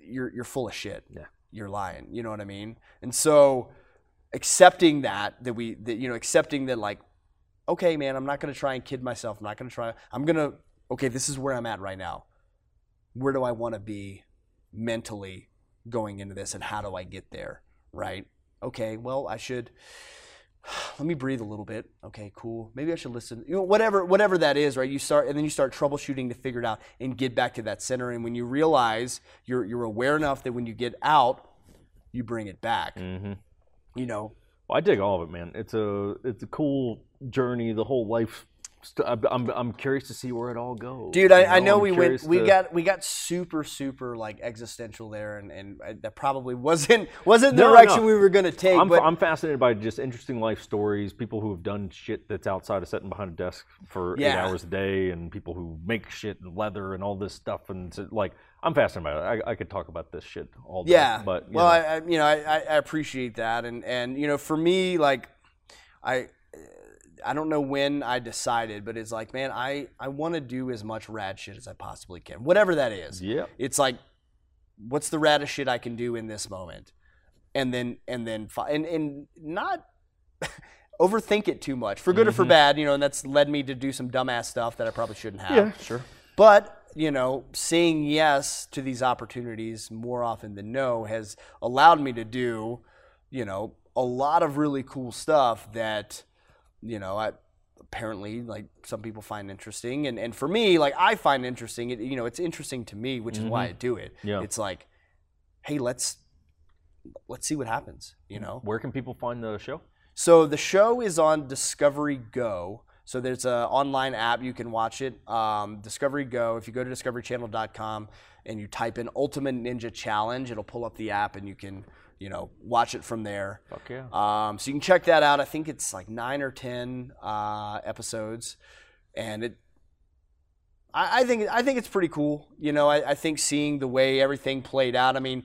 You're you're full of shit. Yeah. You're lying. You know what I mean? And so accepting that that we that you know accepting that like okay man i'm not going to try and kid myself i'm not going to try i'm going to okay this is where i'm at right now where do i want to be mentally going into this and how do i get there right okay well i should let me breathe a little bit okay cool maybe i should listen you know whatever whatever that is right you start and then you start troubleshooting to figure it out and get back to that center and when you realize you're you're aware enough that when you get out you bring it back Mhm. you know Well, I dig all of it, man. It's a it's a cool journey. The whole life. I'm, I'm curious to see where it all goes. dude i, you I know I'm we went we to- got we got super super like existential there and and uh, that probably wasn't wasn't the No, direction no. we were going to take I'm, but I'm fascinated by just interesting life stories, people who have done shit that's outside of sitting behind a desk for eight hours a day, and people who make shit and leather and all this stuff. And like, I'm fascinated by it. I, I could talk about this shit all day. yeah but well know, I, you know I, I I appreciate that and and you know for me like i i don't know when i decided but it's like man i i want to do as much rad shit as i possibly can whatever that is yeah, it's like what's the raddest shit i can do in this moment and then and then and and not overthink it too much for good or for Mhm. bad you know and that's led me to do some dumbass stuff that i probably shouldn't have yeah, sure. but you know, saying yes to these opportunities more often than no has allowed me to do, you know, a lot of really cool stuff that, you know, I apparently like some people find interesting, and and for me, like I find interesting. It, you know, it's interesting to me, which is why I do it. Yeah. It's like, hey, let's let's see what happens. You know. Where can people find the show? So the show is on Discovery Go. So there's an online app you can watch it. Um, Discovery Go. If you go to discoverychannel.com and you type in Ultimate Ninja Challenge, it'll pull up the app and you can, you know, watch it from there. Fuck yeah. Um, so you can check that out. I think it's like nine or ten uh, episodes, and it. I, I think I think it's pretty cool. You know, I, I think seeing the way everything played out. I mean,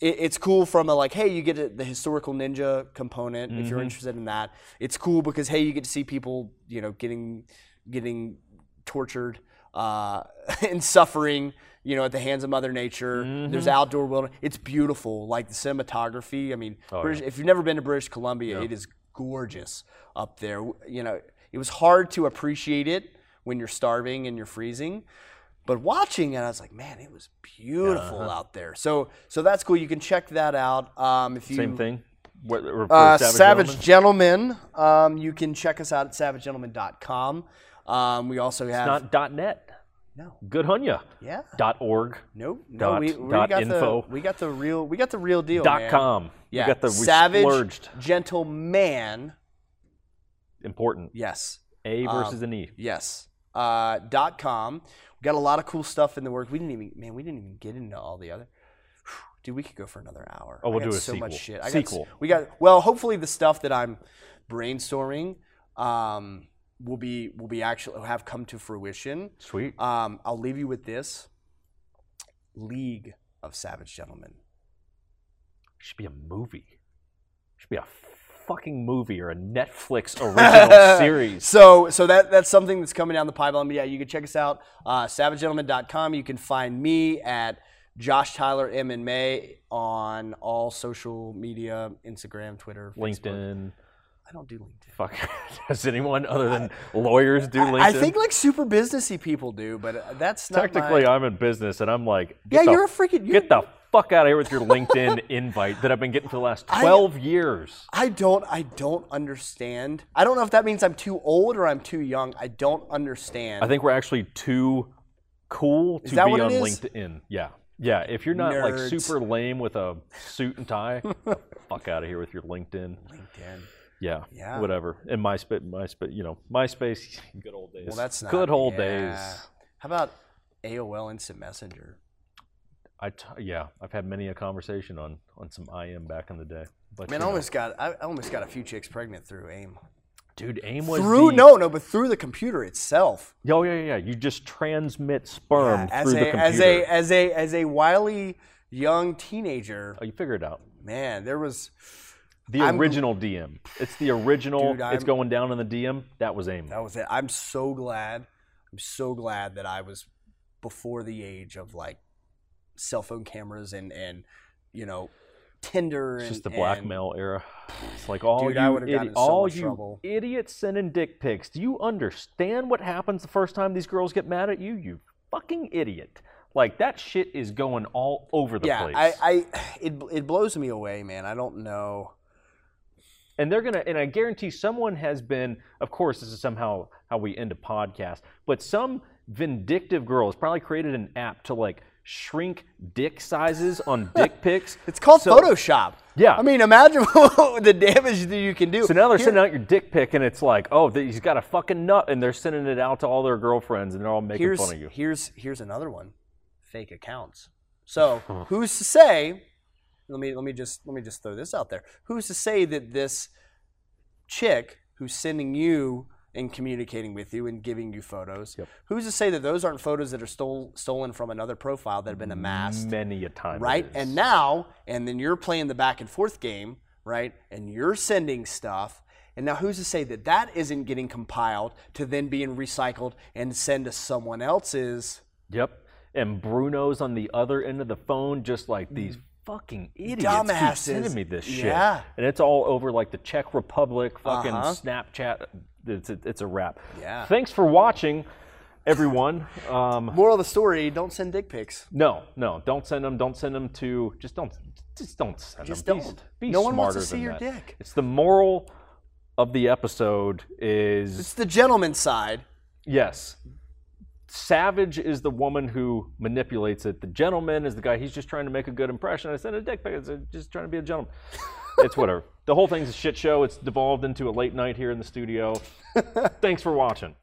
it, it's cool from a like, hey, you get a, the historical ninja component if you're Mhm. interested in that. It's cool because hey, you get to see people, you know, getting getting tortured uh, and suffering. You know, at the hands of Mother Nature. There's Mhm. outdoor wilderness. It's beautiful. Like the cinematography. I mean, Oh, British, yeah. if you've never been to British Columbia, Yeah. it is gorgeous up there. You know, it was hard to appreciate it when you're starving and you're freezing. But watching it, I was like, man, it was beautiful Uh-huh. out there. So, so that's cool. You can check that out. Um, if you Same thing. What, uh, Savage, Savage, Gentleman? Um, you can check us out at savagegentleman.com. Um, we also have Not dot net. No, Good on ya. yeah, Dot org. nope, no. Dot- we, we dot got info. the we got the real we got the real deal. Dot man. com. Yeah, We got the Savage splurged. Gentleman. Important. Yes, A Um, versus an E. Yes. Uh, dot com. We got a lot of cool stuff in the work. We didn't even man, we didn't even get into all the other. Dude, we could go for another hour. Oh, we'll do a so much sequel. shit. I Sequel. Got, we got well, hopefully the stuff that I'm brainstorming. Um, will be will be actually have come to fruition. Sweet. Um, I'll leave you with this: League of Savage Gentlemen. should be a movie. Should be a fucking movie or a Netflix original series. So, so that that's something that's coming down the pipeline. But yeah, you can check us out, uh, savagegentleman.com. You can find me at Josh Tyler M and May on all social media, Instagram, Twitter, Facebook. LinkedIn. I don't do LinkedIn. Fuck. Does anyone other than lawyers do LinkedIn? I think like super businessy people do, but uh, that's not technically my- I'm in business and I'm like, yeah, the, you're a freaking. You're, get the fuck out of here with your LinkedIn invite that I've been getting for the last 12 years. I don't. I don't understand. I don't know if that means I'm too old or I'm too young. I don't understand. I think we're actually too cool to be on? LinkedIn. Yeah. Yeah, if you're not like super lame with a suit and tie, fuck out of here with your LinkedIn. LinkedIn. Yeah, Yeah. whatever. And MySpace, MySpace, you know, MySpace, good old days. Well, that's not good old yeah. days. How about AOL Instant Messenger? I t- yeah, I've had many a conversation on on some IM back in the day. But Man, I almost got I almost got a few chicks pregnant through AIM. dude, AIM was Through the, no, no, but through the computer itself. Oh yeah, yeah, yeah. You just transmit sperm as through a the computer. as a as a as a wily young teenager, oh, you figure it out. man, there was The I'm- original DM. It's the original. Dude, it's going down in the DM. That was AIM. that was it. I'm so glad. I'm so glad that I was before the age of like cell phone cameras and and you know Tinder and It's just the and- blackmail era. It's like all Dude, you, would've gotten idi- in so all you trouble. idiots sending dick pics. Do you understand what happens the first time these girls get mad at you? You fucking idiot! Like that shit is going all over the yeah, place. I, I it it blows me away, man. I don't know. And they're gonna and i guarantee someone has been of course this is somehow how we end a podcast but some vindictive girl has probably created an app to like shrink dick sizes on dick pics It's called So- Photoshop. Yeah. I mean, imagine the damage that you can do. so now they're Here- sending out your dick pic and it's like oh he's got a fucking nut and they're sending it out to all their girlfriends and they're all making here's fun of you here's here's another one. Fake accounts. So who's to say? Let me let me just let me just throw this out there. Who's to say that this chick who's sending you and communicating with you and giving you photos, Yep. who's to say that those aren't photos that are stole, stolen from another profile that have been amassed? many a time right? And now, and then you're playing the back and forth game, right? And you're sending stuff. And now, who's to say that that isn't getting compiled to then being recycled and send to someone else's? yep and bruno's on the other end of the phone just like these mm. Fucking idiots keep Dumbasses. sending me this shit Yeah. and it's all over like the czech republic fucking Uh-huh. snapchat it's a, it's a wrap Yeah. thanks for watching everyone um, Moral of the story: Don't send dick pics. no no don't send them don't send them to just don't just don't send Just them don't. be, be No one wants to see your that. dick. it's the moral of the episode is It's the gentleman's side. Yes. Savage is the woman who manipulates it. The gentleman is the guy. He's just trying to make a good impression. I sent a dick pic. It's just trying to be a gentleman. it's whatever. The whole thing's a shit show. It's devolved into a late night here in the studio. Thanks for watching.